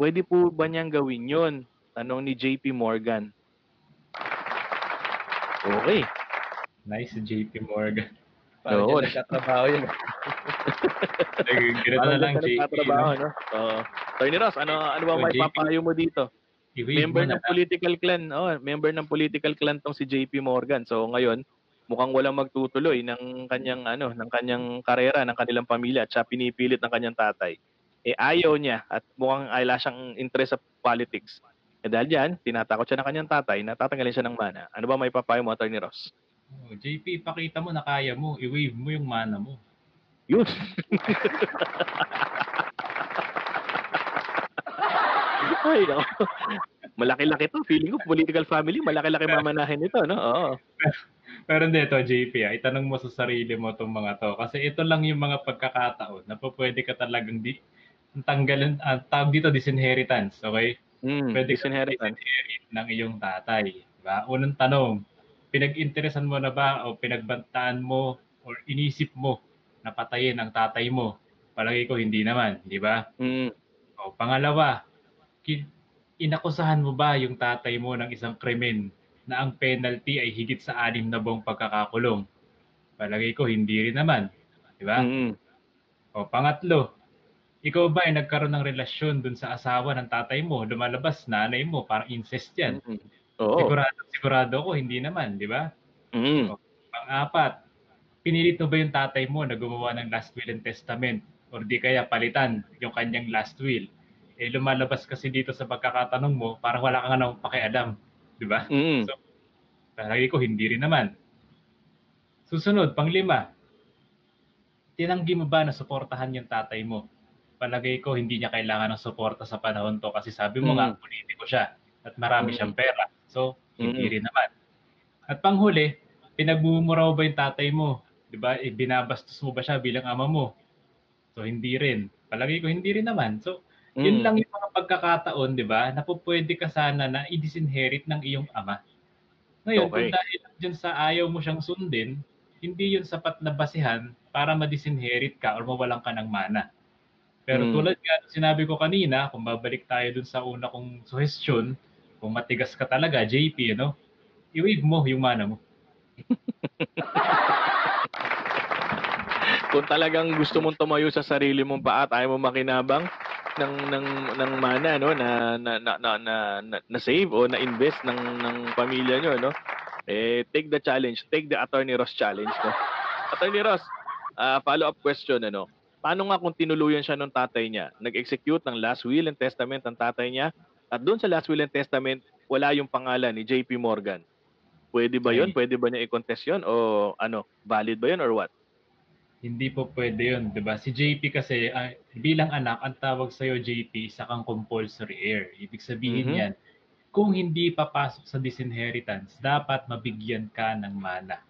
Pwede po ba niyang gawin yon? Tanong ni JP Morgan. Okay. Nice, JP Morgan. Parang Oo. yan nagkatrabaho yun. Ganito na lang, JP. nagtatrabaho, No? no? Oo. Attorney Ross, ano, ano ba Oh, may JP. papayo mo dito? Member ng political clan, oh, member ng political clan tong si JP Morgan. So ngayon, mukhang walang magtutuloy ng kanyang ano, ng kanyang karera ng kanilang pamilya at siya pinipilit ng kanyang tatay. Eh ayaw niya at mukhang ay wala siyang interest sa politics. Eh dahil diyan, tinatakot siya ng kanyang tatay na tatanggalin siya ng mana. Ano ba may papayo mo, Attorney Ross? Oh, JP, pakita mo na kaya mo. I-wave mo yung mana mo. Yun. Ay, no. Malaki-laki to. Feeling ko, political family, malaki-laki mamanahin ito, no? Oo. Pero hindi ito, JP, ah, itanong mo sa sarili mo itong mga to. Kasi ito lang yung mga pagkakataon na po pwede ka talagang di, ang tanggalan, ang tawag dito, disinheritance, okay? Mm, Pwede ka disinheritance. disinherit ng iyong tatay. Diba? Unang tanong, pinag-interesan mo na ba o pinagbantaan mo or inisip mo na patayin ang tatay mo? Palagi ko hindi naman, di ba? Mm, O pangalawa, inakusahan mo ba yung tatay mo ng isang krimen na ang penalty ay higit sa anim na buong pagkakakulong? Palagi ko hindi rin naman, di ba? mm, O pangatlo, ikaw ba ay nagkaroon ng relasyon dun sa asawa ng tatay mo? Lumalabas nanay mo, parang incest yan. mm. Oo. Sigurado, sigurado ko hindi naman, di ba? Mm. Pang-apat, pinilit mo ba yung tatay mo na gumawa ng last will and testament or di kaya palitan yung kanyang last will? Eh lumalabas kasi dito sa pagkakatanong mo, parang wala ka nga nang pakialam, di ba? Mm. So, Palagi ko hindi rin naman. Susunod, panglima, tinanggi mo ba na suportahan yung tatay mo? Palagay ko hindi niya kailangan ng suporta sa panahon to kasi sabi mo Mm. nga politiko siya at marami Mm. siyang pera. So, hindi Mm. rin naman. At panghuli, pinagmumura mo ba yung tatay mo? 'Di ba? Eh, binabastos mo ba siya bilang ama mo? So, hindi rin. Palagay ko hindi rin naman. So, yun Mm. lang yung mga pagkakataon, 'di ba? Na po pwede ka sana na i-disinherit ng iyong ama. Ngayon, Okay. kung dahil dyan sa ayaw mo siyang sundin, hindi yun sapat na basihan para ma-disinherit ka or mawalan ka ng mana. Pero Mm. tulad nga ng sinabi ko kanina, kung babalik tayo dun sa una kong suhestyon, kung matigas ka talaga, JP, ano, i-wave mo yung mana mo. Kung talagang gusto mong tumayo sa sarili mong paa at ayaw mo makinabang ng ng ng mana no na na na na, na, na, save o na invest ng ng pamilya nyo no? Eh take the challenge. Take the attorney Ross challenge no? Attorney Ross ah, follow up question ano? Paano nga kung tinuluyan siya ng tatay niya? Nag-execute ng last will and testament ng tatay niya at doon sa last will and testament wala yung pangalan ni JP Morgan pwede ba Okay. pwede ba niya i-contest yun o ano valid ba yun or what Hindi po pwede yun, di ba? Si JP kasi, ah, bilang anak, ang tawag sa'yo, JP, isa kang compulsory heir. Ibig sabihin Mhm. yan, kung hindi papasok sa disinheritance, dapat mabigyan ka ng mana.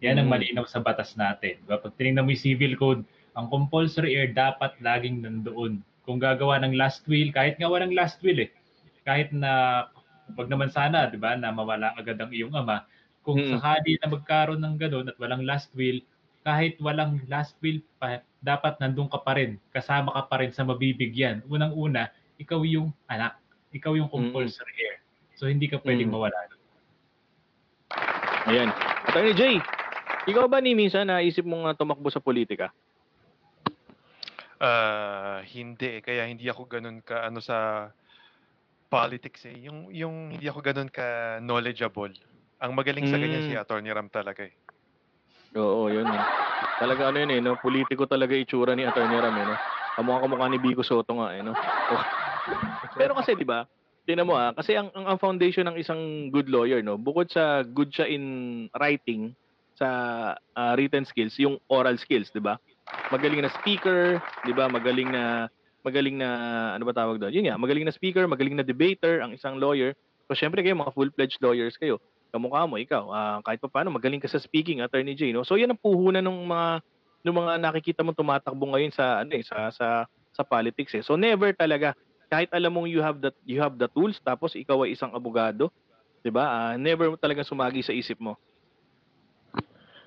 Yan ang Mm. malinaw sa batas natin. Diba? Pag tinignan mo yung civil code, ang compulsory heir dapat laging nandoon. Kung gagawa ng last will, kahit nga walang last will eh, kahit na, wag naman sana, di ba, na mawala agad ang iyong ama, kung Mm. sakali na magkaroon ng ganun at walang last will, kahit walang last will pa, dapat nandun ka pa rin, kasama ka pa rin sa mabibigyan. Unang-una, ikaw yung anak, ikaw yung compulsory heir. So hindi ka pwedeng Mm. mawala. Ayan. Attorney Jay, Ikaw ba ni minsan naisip mong ah, tumakbo sa politika? Ah, hindi eh. Kaya hindi ako ganun ka ano sa politics eh. Yung yung hindi ako ganun ka knowledgeable. Ang magaling sa ganyan si Mm. Attorney Ram talaga eh. Oo, yun. Eh. Talaga ano yun eh, no? politiko talaga itsura ni Attorney Ram eh, no? Kamukha kamukha ni Bico Soto nga eh, no? Pero kasi 'di ba? Tingnan mo ah, kasi ang, ang ang foundation ng isang good lawyer, no, bukod sa good siya in writing sa ah, written skills, yung oral skills, 'di ba? Magaling na speaker, 'di ba? Magaling na magaling na ano ba tawag doon? Yun nga, magaling na speaker, magaling na debater ang isang lawyer. So syempre kayo mga full-fledged lawyers kayo. Kamukha mo ikaw, ah, kahit pa paano magaling ka sa speaking, Attorney J, no? So yan ang puhunan ng mga ng mga nakikita mo tumatakbo ngayon sa ano eh, sa sa sa politics eh. So never talaga kahit alam mong you have that you have the tools tapos ikaw ay isang abogado, 'di ba? Ah, never talaga sumagi sa isip mo.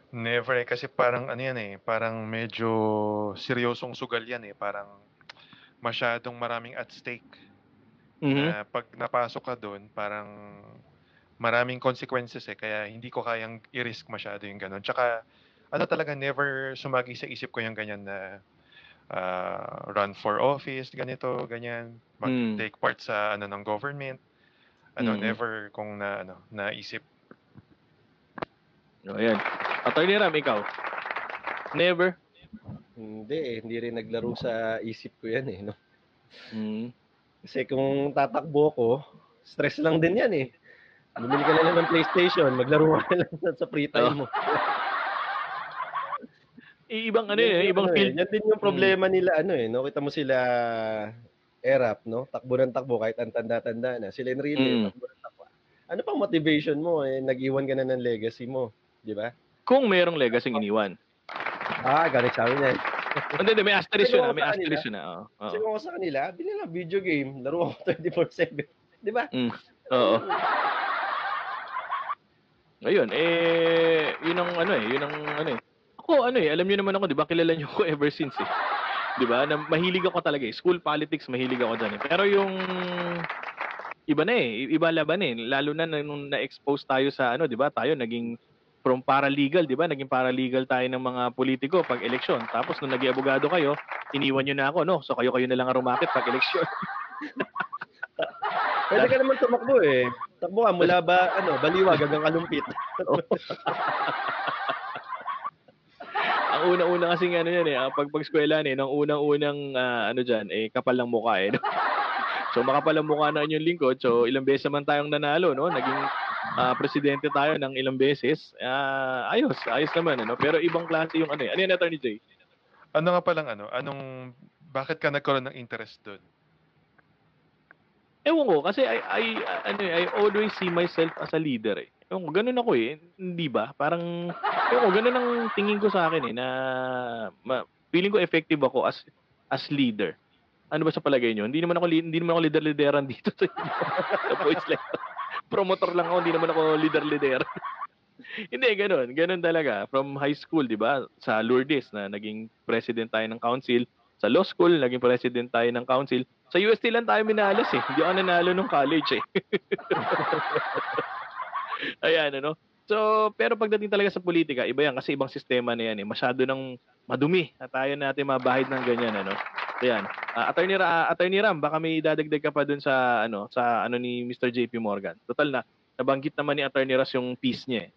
Never eh. Kasi parang ano yan eh. Parang medyo seryosong sugal yan eh. Parang masyadong maraming at stake. Mhm. Na pag napasok ka doon, parang maraming consequences eh. Kaya hindi ko kayang i-risk masyado yung ganun. Tsaka ano talaga, never sumagi sa isip ko yung ganyan na ah, run for office, ganito, ganyan. Mm. Mag-take part sa ano ng government. Ano, Mm. never kong na ano, naisip. O, ayan. Attorney Ram, ikaw? Never? Hindi eh, hindi rin naglaro sa isip ko yan eh. No? Mm. Kasi kung tatakbo ko, stress lang din yan eh. Bumili ka na lang ng PlayStation, maglaro ka na lang sa free time mo. Ibang ano Yan eh, ibang ano eh, field. Yan din yung problema nila ano eh, no? Kita mo sila Erap, no? Takbo ng takbo kahit ang tanda-tanda na. Sila Enrile, Mm. takbo ng takbo. Ano pang motivation mo eh? Nag-iwan ka na ng legacy mo, di ba? Kung merong legacy iniwan. Ah, galit sa akin yan. Hindi, hindi, may asterisk yun, ah, may asterisk yun. Oo. kung ako sa kanila, bilhin lang video game, laro ako 24/7. Di ba? Oo. Ayun, eh, yun ang ano eh, yun ang ano eh. Ako ano eh, alam niyo naman ako, 'di ba? Kilala niyo ako ever since eh. 'Di ba? Na mahilig ako talaga eh. School politics mahilig ako diyan eh. Pero yung iba na eh, iba laban eh. Lalo na- nung na-expose tayo sa ano, 'di ba? Tayo naging from paralegal, 'di ba? Naging paralegal tayo ng mga politiko pag eleksyon. Tapos nung naging abogado kayo, iniwan niyo na ako, no? So kayo-kayo na lang ang rumakit pag eleksyon. Pwede ka naman tumakbo eh. Takbo ka mula ba, ano, baliwag hanggang kalumpit. ang una-una kasi ano yan eh, ah, pag pag-eskwela eh, nang unang-unang ah, ano diyan eh kapal ng mukha eh. So makapal ang mukha na inyong lingkod. So ilang beses naman tayong nanalo, no? Naging ah, presidente tayo ng ilang beses. Ah, ayos, ayos naman ano. Pero ibang klase yung ano eh. Ano yan, Attorney Jay? Ano nga palang ano, anong, bakit ka nagkaroon ng interest doon? Ewan ko kasi I, I ano eh, I always see myself as a leader eh. Ewan ko, ganun ako eh. Hindi ba? Parang ewan ko, ganun ang tingin ko sa akin eh na ma, feeling ko effective ako as as leader. Ano ba sa palagay niyo? Hindi naman ako hindi naman ako leader-lideran dito sa, sa Boys Like. Promotor lang ako, hindi naman ako leader-lider. hindi ganun, ganun talaga. From high school, 'di ba? Sa Lourdes na naging president tayo ng council, sa law school naging president tayo ng council. Sa UST lang tayo minalas eh. Hindi ako nanalo nung college eh. Ayan, ano. So, pero pagdating talaga sa politika, iba yan kasi ibang sistema na yan eh. Masyado nang madumi na tayo natin mabahid ng ganyan, ano. Ayan. Ah, attorney, Ra- ah, attorney Ram, baka may dadagdag ka pa dun sa, ano, sa, ano ni Mr. JP Morgan. Total na, nabanggit naman ni Attorney Ras yung piece niya eh.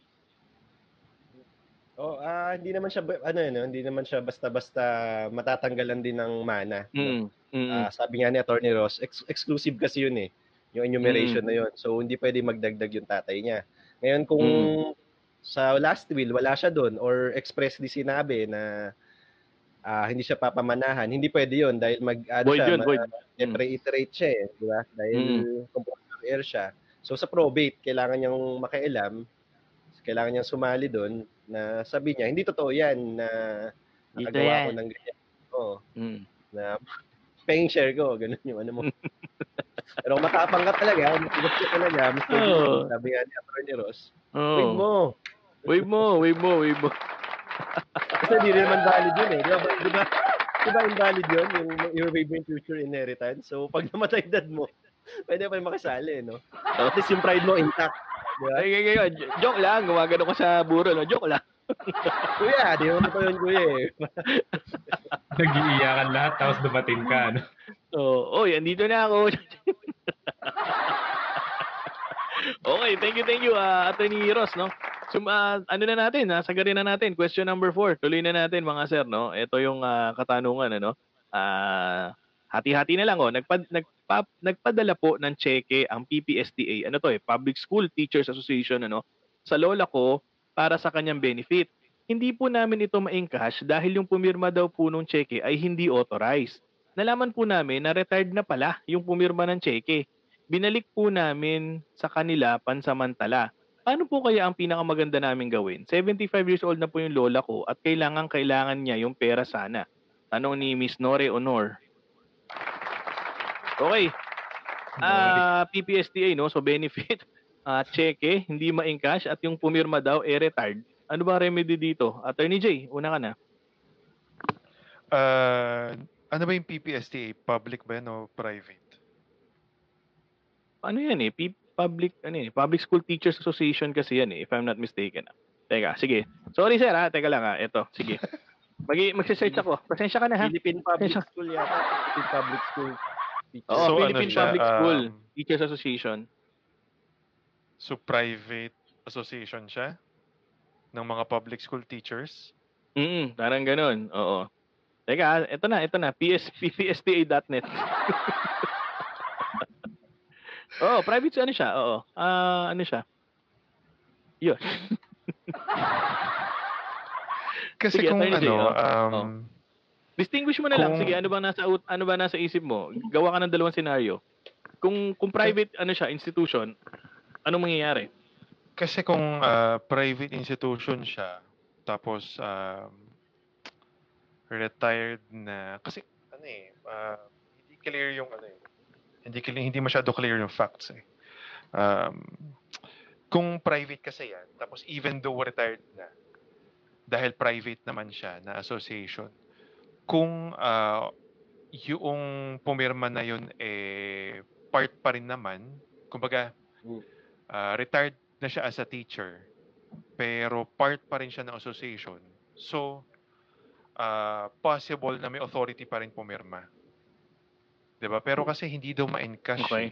Oh, ah hindi naman siya ano eh, no? hindi naman siya basta-basta matatanggalan din ng mana. no? Mm. Mm. Ah, sabi nga ni Attorney Ross, ex- exclusive kasi yun eh. Yung enumeration Mm. na yun. So hindi pwede magdagdag yung tatay niya. Ngayon kung Mm. sa last will wala siya doon or expressly sinabi na ah, hindi siya papamanahan, hindi pwede yun dahil mag ano void siya, yun, void. Mm. reiterate siya eh, di ba? Dahil composite air siya. So sa probate, kailangan niyang makialam, kailangan niyang sumali doon na sabi niya, hindi totoo yan na nakagawa yan. ko ng ganyan. Oo, Mm. na paying share ko, ganun yung ano mo. Pero matapang ka talaga, matigas ka talaga. Oo. Jimmy, sabi nga ni Atty. Ross, Oh. mo. Wave mo, wave mo, wave mo. Kasi hindi rin naman valid yun eh. Di ba? Di ba? Di ba invalid yun? Yung, yung yung future inheritance. So, pag namatay dad mo, pwede pa rin makasali, no? At least yung pride mo intact. Di ba? Ay, ay, ay, joke lang, gumagano ka sa buro, no? Joke lang. kuya, di mo pa yun, kuya eh. Nag-iiyakan lahat tapos dumating ka. Ano? Oh, oy, andito na ako. okay, thank you, thank you, uh, Attorney Ross, no? So, ah, ano na natin, sagarin na natin. Question number four. Tuloy na natin, mga sir, no? Ito yung ah, katanungan, ano? Ah, hati-hati na lang, oh. Nagpad, nagpa, nagpadala po ng cheque ang PPSTA, ano to eh, Public School Teachers Association, ano? Sa lola ko para sa kanyang benefit. Hindi po namin ito ma-encash dahil yung pumirma daw po nung cheque ay hindi authorized nalaman po namin na retired na pala yung pumirma ng cheque. Binalik po namin sa kanila pansamantala. Paano po kaya ang pinakamaganda namin gawin? 75 years old na po yung lola ko at kailangan kailangan niya yung pera sana. Tanong ni Miss Nore Honor. Okay. Ah, PPSTA no, so benefit ah cheque, hindi ma-encash at yung pumirma daw eh retired. Ano ba remedy dito? Attorney J, una ka na. Ah, ano ba yung PPSTA? Public ba yan o private? ano yan eh, P- public ano eh, Public School Teachers Association kasi yan eh, if I'm not mistaken. Teka, sige. Sorry sir ha, teka lang ha. Ito, sige. Mag magse-search ako. Pasensya ka na ha. Philippine Public School yata. Philippine Public School. Teacher. Oo, So, ano Philippine siya, Public School um, Teachers Association. So private association siya ng mga public school teachers. Mm, parang ganun. Oo. Teka, ito na, ito na. PS, ppsta.net. Oo, private ano siya? Oo. Ah, ano siya? Yun. Kasi Sige, kung ano, oh. um, Oh. Distinguish mo na lang. Kung- Sige, ano bang nasa ano ba nasa isip mo? Gawa ka ng dalawang scenario. Kung kung private ano siya, institution, anong mangyayari? kasi kung ah, private institution siya, tapos um, retired na, kasi ano eh, ah, hindi clear yung ano eh, hindi, hindi masyado clear yung facts eh. Um, kung private kasi yan, tapos even though retired na, dahil private naman siya na association, kung ah, yung pumirma na yun eh part pa rin naman, kumbaga ah, retired na siya as a teacher, pero part pa rin siya ng association. So, ah, possible na may authority pa rin pumirma. 'Di ba? Pero kasi hindi daw ma-encash. Okay. eh.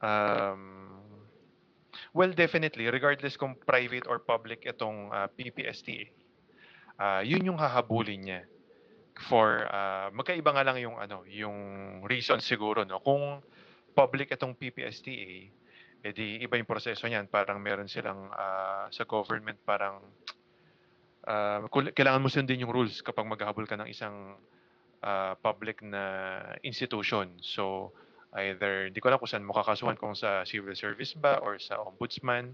Um, well, definitely, regardless kung private or public itong ah, PPSTA, ah, yun yung hahabulin niya for ah, magkaiba nga lang yung ano, yung reason siguro no. Kung public itong PPSTA, edi iba yung proseso niyan. Parang meron silang ah, sa government parang kul- kailangan mo sundin yung rules kapag maghahabol ka ng isang ah, public na institution. So either di ko alam kung saan mo kakasuhan kung sa civil service ba or sa ombudsman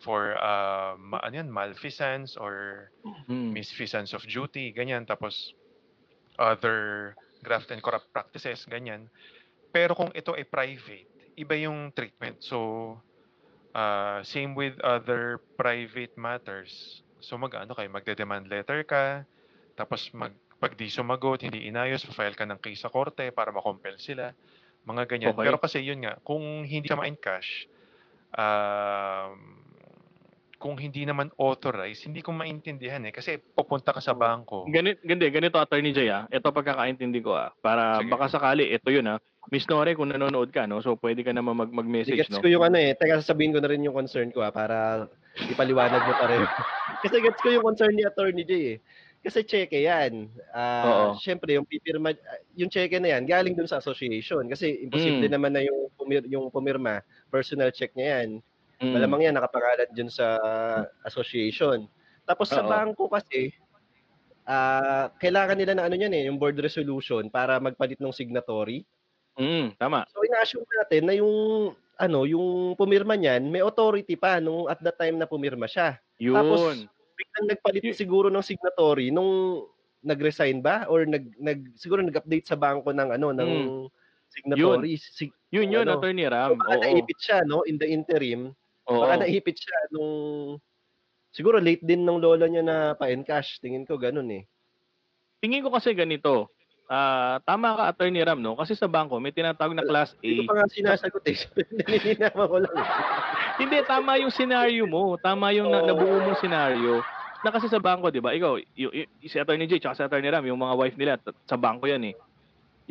for uh, ma- ano yan, malfeasance or Hmm. misfeasance of duty, ganyan. Tapos, other graft and corrupt practices, ganyan. Pero kung ito ay private, iba yung treatment. So, uh, same with other private matters. So, mag-ano kayo, magde-demand letter ka, tapos mag, pag di sumagot, hindi inayos, file ka ng case sa korte para makompel sila. Mga ganyan. Okay. Pero kasi yun nga, kung hindi siya ma-encash, um, kung hindi naman authorized, hindi ko maintindihan eh. Kasi pupunta ka sa bangko. Ganito, ganito, ganito Attorney J ah. Ito pagkakaintindi ko ah. Para Sige. baka sakali, ito yun ah. Miss Nore, kung nanonood ka, no? So, pwede ka naman mag- mag-message, Gets no? ko yung ano eh. Teka, sasabihin ko na rin yung concern ko ah, para ipaliwanag mo pa rin. Kasi gets ko yung concern ni Attorney J eh. Kasi cheque yan. Ah, Oo. Siyempre, yung pipirma, yung cheque na yan, galing dun sa association. Kasi imposible Mm. naman na yung, pumir, yung pumirma, personal check niya yan. Mm. Malamang yan, nakapangalan dun sa association. Tapos sa Oo. bangko kasi, ah kailangan nila na ano yan eh, yung board resolution para magpalit ng signatory. Mm, tama. So ina-assume natin na yung ano, yung pumirma niyan, may authority pa nung at that time na pumirma siya. Yun. Tapos biglang nagpalit siguro ng signatory nung nag-resign ba or nag, nag siguro nag-update sa bangko ng ano ng signatory. Sig- yun yun, ano. Attorney so Ram. baka Oo. naipit siya no in the interim. Oo. Baka naipit siya nung siguro late din ng lola niya na pa-encash. Tingin ko ganun eh. Tingin ko kasi ganito. Ah, tama ka Attorney Ram, no? Kasi sa bangko may tinatawag na class A. Hindi ko pa nga sinasagot eh. Nininawa ko lang. Hindi, tama yung scenario mo. Tama yung na, nabuo mong scenario. Na kasi sa bangko, di ba? Ikaw, y- y- si Attorney J, tsaka si Attorney Ram, yung mga wife nila, t- sa bangko yan eh.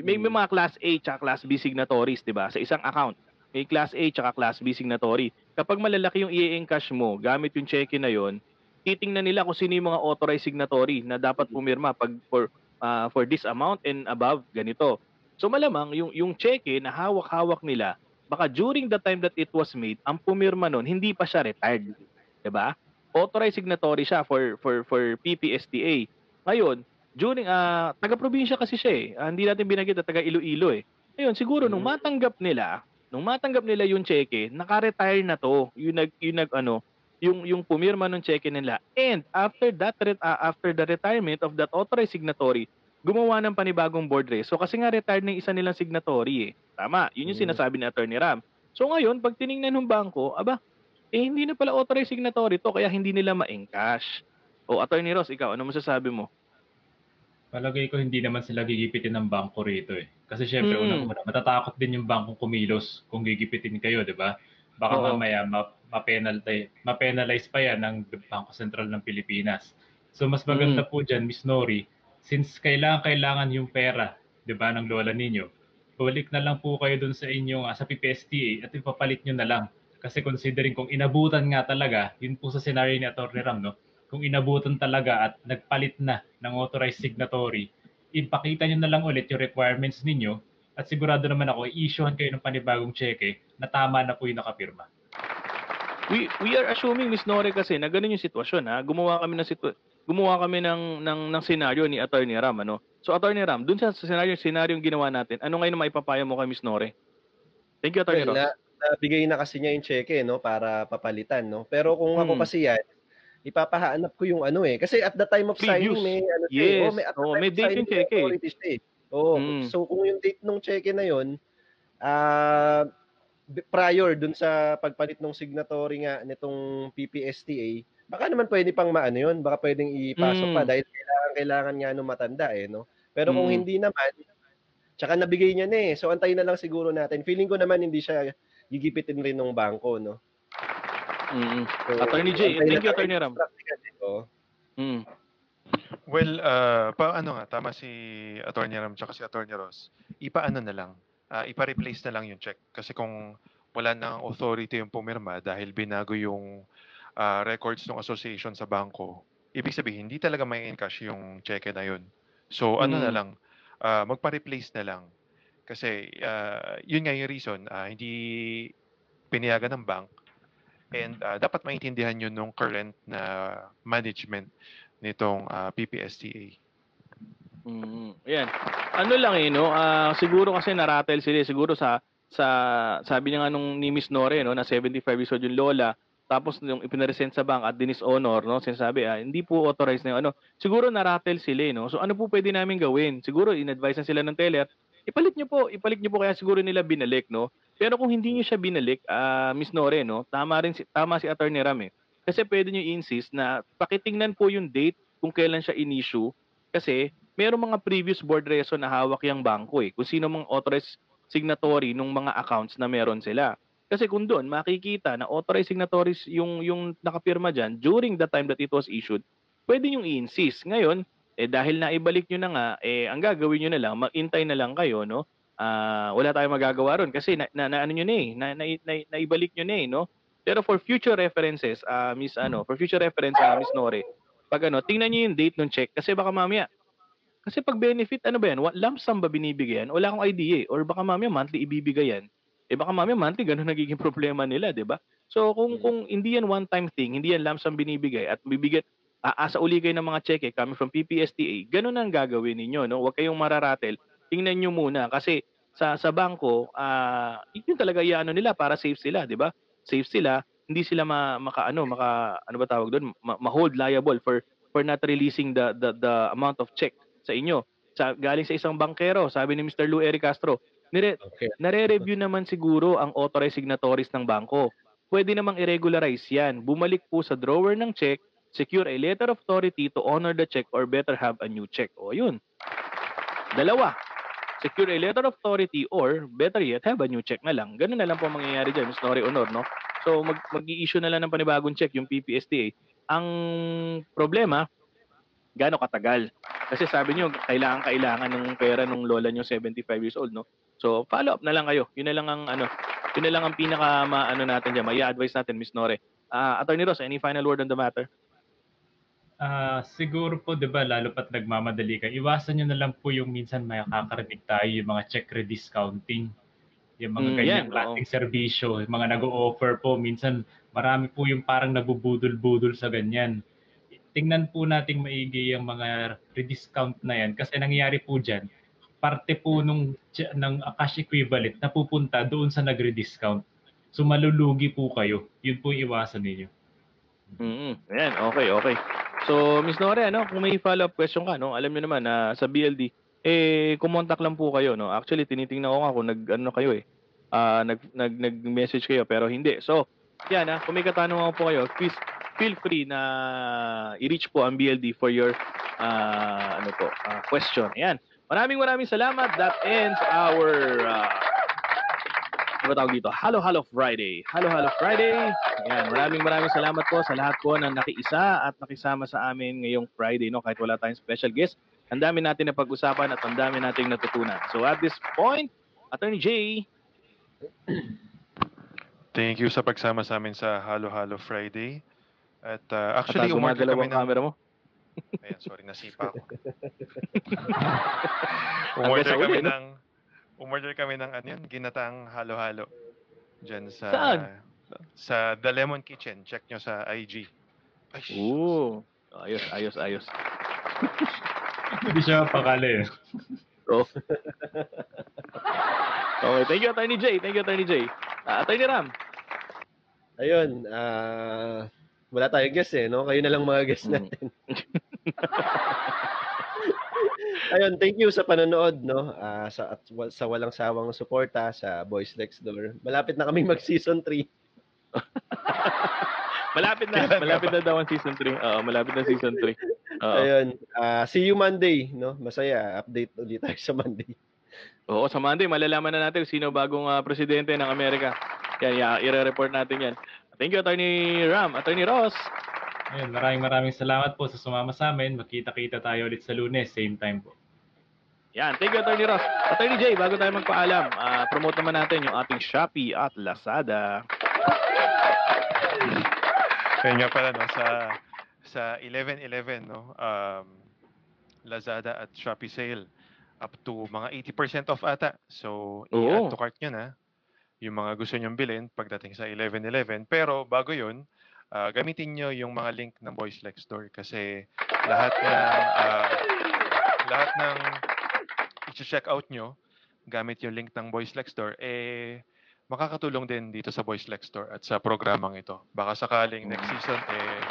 May, may mga class A tsaka class B signatories, di ba? Sa isang account. May class A tsaka class B signatory. Kapag malalaki yung i-encash mo, gamit yung cheque na yon, titingnan nila kung sino yung mga authorized signatory na dapat pumirma pag for ah, for this amount and above ganito. So malamang yung yung cheque na hawak-hawak nila, baka during the time that it was made, ang pumirma nun hindi pa siya retired, 'di ba? Authorized signatory siya for for for PPSTA. Ngayon, during ah taga-probinsya kasi siya eh. Ah, hindi natin binanggit na taga Iloilo eh. Ngayon, siguro nung matanggap nila, nung matanggap nila yung cheque, naka-retire na to. Yung nag yung nag ano, yung yung pumirma ng cheque nila. And after that ah, after the retirement of that authorized signatory, gumawa ng panibagong board race. So kasi nga retired ng isa nilang signatory eh. Tama, yun yung Mm. sinasabi ni Attorney Ram. So ngayon, pag tiningnan ng bangko, aba, eh hindi na pala authorized signatory to kaya hindi nila ma-encash. O Attorney Ross, ikaw, ano masasabi mo? Palagay ko hindi naman sila gigipitin ng bangko rito eh. Kasi syempre, Mm. unang-una, matatakot din yung bangkong kumilos kung gigipitin kayo, di ba? Baka Oo. mamaya ma- ma-penalize, ma-penalize pa yan ng Bangko Sentral ng Pilipinas. So mas maganda Mm. po dyan, Miss Nori, since kailangan-kailangan yung pera, di ba, ng lola ninyo, balik na lang po kayo dun sa inyong, ah, sa PPSTA at ipapalit nyo na lang. Kasi considering kung inabutan nga talaga, yun po sa scenario ni Atty. Ram, no? kung inabutan talaga at nagpalit na ng authorized signatory, ipakita nyo na lang ulit yung requirements ninyo at sigurado naman ako, i-issuehan kayo ng panibagong cheque na tama na po yung nakapirma. We we are assuming Miss Nore kasi na ganun yung sitwasyon ha. Gumawa kami ng situ- gumawa kami ng ng ng scenario ni Attorney Ram ano. So Attorney Ram, dun sa scenario scenario yung ginawa natin, ano ngayon ang maipapayo mo kay Miss Nore? Thank you Attorney Well, Ross. na, nabigay na kasi niya yung cheque, no, para papalitan, no. Pero kung ako Mm. kasi yan, ipapahanap ko yung ano eh. Kasi at the time of signing, may ano eh. Yes. Oh, may, at the Oh, time may date yung signing, may cheque eh. eh. Oo. Mm. So kung yung date ng cheque na yun, ah b- prior dun sa pagpalit ng signatory nga nitong PPSTA, baka naman pwede pang maano yun, baka pwedeng ipasok pa Mm. dahil kailangan kailangan nga nung matanda eh, no. Pero kung Mm. hindi naman, tsaka nabigay niya na eh. So antayin na lang siguro natin. Feeling ko naman hindi siya gigipitin rin ng bangko, no. Mm. So, Attorney J, thank you, Attorney Ram. eh, oo. Mm. Well, ah, pa ano nga, tama si Attorney Ram tsaka si Attorney Ross. Ipaano na lang, ah, ipa-replace na lang yung check. Kasi kung wala na ang authority yung pumirma dahil binago yung ah, records ng association sa bangko, ibig sabihin, hindi talaga may encash yung cheque na yun. So, ano na Mm. lang, ah, magpa-replace na lang. Kasi, ah, yun nga yung reason, ah, hindi pinayagan ng bank and ah, dapat maintindihan yun nung current na management nitong ah, PPSTA. Mm, ayan. Ano lang eh, no? Ah, siguro kasi naratel sila. eh. Siguro sa, sa sabi niya nga nung ni Miss Nore, no, na 75 years old yung lola. Tapos nung ipinaresent sa bank at dinis honor, no, sinasabi, ah, hindi po authorized na yung ano. Siguro naratel sila, eh, no? So ano po pwede namin gawin? Siguro in-advise na sila ng teller, ipalit niyo po, ipalit niyo po kaya siguro nila binalik, no? Pero kung hindi niyo siya binalik, ah, Miss Nore, no, tama rin si, tama si Attorney Ram eh. Kasi pwede niyo i-insist na pakitingnan po yung date kung kailan siya in-issue kasi merong mga previous board reso na hawak yung bangko eh. Kung sino mga authorized signatory nung mga accounts na meron sila. Kasi kung doon makikita na authorized signatories yung yung nakapirma diyan during the time that it was issued, pwede yung i-insist. Ngayon, eh dahil naibalik nyo na nga, eh ang gagawin nyo na lang, mag-intay na lang kayo, no? Ah, wala tayong magagawa ron kasi na, na, na ano nyo na eh, na, na, na, naibalik nyo na eh, no? Pero for future references, ah Miss ano, for future reference, ah, Miss Nore, pag ano, tingnan niyo yung date ng check kasi baka mamaya kasi pag benefit, ano ba yan? Lump sum ba binibigay yan? Wala akong idea eh. Or baka mamaya monthly ibibigay yan. Eh baka mamaya monthly ganun nagiging problema nila, di ba? So kung Mm. kung hindi yan one time thing, hindi yan lump sum binibigay at bibigyan aasa uli kayo ng mga cheque coming from PPSTA, ganun ang gagawin ninyo, no? Huwag kayong mararatel. Tingnan nyo muna kasi sa sa bangko, ah yun talaga iano nila para safe sila, di ba? Safe sila, hindi sila ma, maka ano, maka ano ba tawag doon, ma, ma-hold liable for for not releasing the the the amount of check sa inyo. Sa galing sa isang bankero, sabi ni Mr. Lou Eric Castro, nire, Okay. nare-review naman siguro ang authorized signatories ng bangko. Pwede namang i-regularize yan. Bumalik po sa drawer ng check, secure a letter of authority to honor the check or better have a new check. O yun. Dalawa. Secure a letter of authority or better yet, have a new check na lang. Ganun na lang po ang mangyayari dyan, Ms. Nori Honor, no? So mag mag-i-issue na lang ng panibagong check yung PPSTA. Ang problema, gaano katagal? Kasi sabi niyo kailangan kailangan ng pera nung lola niyo 75 years old, no? So follow up na lang kayo. Yun na lang ang ano, yun na lang ang pinaka maano natin diyan, may advice natin Miss Nore. Ah, Attorney Ross, any final word on the matter? Ah, siguro po 'di ba lalo pat nagmamadali ka. Iwasan niyo na lang po yung minsan makakarinig tayo yung mga check rediscounting. Yung mga Mm, ganyan yan, klaseng serbisyo, yung mga nag-o-offer po minsan marami po yung parang nabubudol-budol sa ganyan. Tingnan po nating maigi yung mga rediscount na yan kasi nangyayari po diyan parte po nung ng cash equivalent na pupunta doon sa nagre-discount. So malulugi po kayo. Yun po iwasan ninyo. Mm. Ayan, okay, okay. So, Miss Nore, ano, kung may follow-up question ka, no, alam niyo naman na sa BLD, eh, kumontak lang po kayo, no. Actually, tinitingnan ko nga kung nag, ano kayo eh, ah, nag, nag, nag-message kayo, pero hindi. So, yan, ah, kung may katanungan po kayo, please, feel free na i-reach po ang BLD for your, ah, ano po, ah, question. Ayan. Maraming maraming salamat. That ends our, uh, ano tawag dito? Halo Halo Friday. Halo Halo Friday. Ayan, maraming maraming salamat po sa lahat po na nakiisa at nakisama sa amin ngayong Friday, no? Kahit wala tayong special guest. Ang dami natin na pag-usapan at ang dami nating natutunan. So at this point, Attorney J, Thank you sa pagsama sa amin sa Halo Halo Friday. At uh, at actually, umorder gumagalaw kami ang ng... camera mo. Ayan, sorry, nasipa ako. Umorder kami no? ng... Umorder kami ng ano yun, ginatang halo-halo. Diyan sa... Saan? Sa The Lemon Kitchen. Check nyo sa IG. Ay, Ooh. Ayos, ayos, ayos. Hindi siya pakali eh. So, okay, thank you, Attorney J. Thank you, Attorney J. Ah, Attorney Ram. Ayun, ah wala tayong guest eh, no? Kayo na lang mga guest Mm. natin. Ayun, thank you sa panonood, no? Ah, sa at sa walang sawang suporta sa Boys Next Door. Malapit na kaming mag-season 3. Malapit na, malapit na daw ang season 3. Oo, malapit na season 3. Oo. Ayun, ah see you Monday, no? Masaya, update ulit tayo sa Monday. Oo, sa Monday, malalaman na natin sino bagong ah, presidente ng Amerika. Yan, ya, i-report natin yan. Thank you, Attorney Ram. Attorney Ross. Ayun, maraming maraming salamat po sa sumama sa amin. Magkita-kita tayo ulit sa lunes, same time po. Yan, thank you, Attorney Ross. Attorney Jay, bago tayo magpaalam, ah, promote naman natin yung ating Shopee at Lazada. Ayun nga pala, no, sa, sa 11-11, no, um, Lazada at Shopee sale, up to mga 80% off ata. So, i-add to cart nyo na yung mga gusto nyong bilhin pagdating sa 11-11. Pero bago yun, ah, gamitin nyo yung mga link ng Boys Next Door kasi lahat ng ah, lahat ng i-check out nyo gamit yung link ng Boys Next Door, eh, makakatulong din dito sa Boys Next Door at sa programang ito. Baka sakaling next season, eh,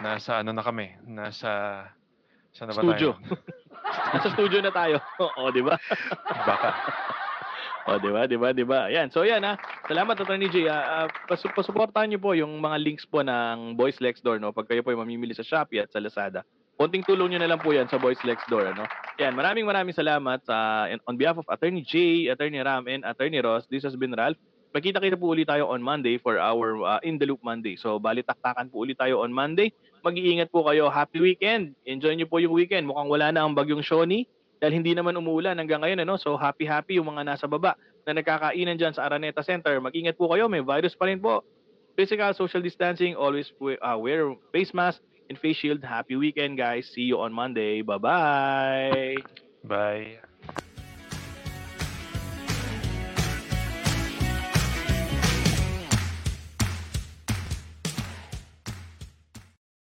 nasa ano na kami, nasa, saan na ba Studio. tayo? Nasa studio na tayo. Oo, di ba? Baka. O, di ba? Di ba? Di ba? Ayan. So, yan ha. Salamat, Attorney Jay. Ah, ah, pasu- pasuportahan niyo po yung mga links po ng Boys Next Door, no? Pag kayo po ay mamimili sa Shopee at sa Lazada. Konting tulong niyo na lang po yan sa Boys Next Door, ano? Yan. Maraming maraming salamat sa on behalf of Attorney Jay, Attorney Ram, and Attorney Ross. This has been Ralph. Magkita-kita po ulit tayo on Monday for our uh, In the Loop Monday. So, bali taktakan po ulit tayo on Monday. Mag-iingat po kayo. Happy weekend. Enjoy niyo po yung weekend. Mukhang wala na ang bagyong Shoni dahil hindi naman umuulan hanggang ngayon ano? So happy happy yung mga nasa baba na nagkakainan diyan sa Araneta Center. Mag-ingat po kayo may virus pa rin po. Physical social distancing always uh, wear face mask and face shield. Happy weekend guys. See you on Monday. Bye bye Bye.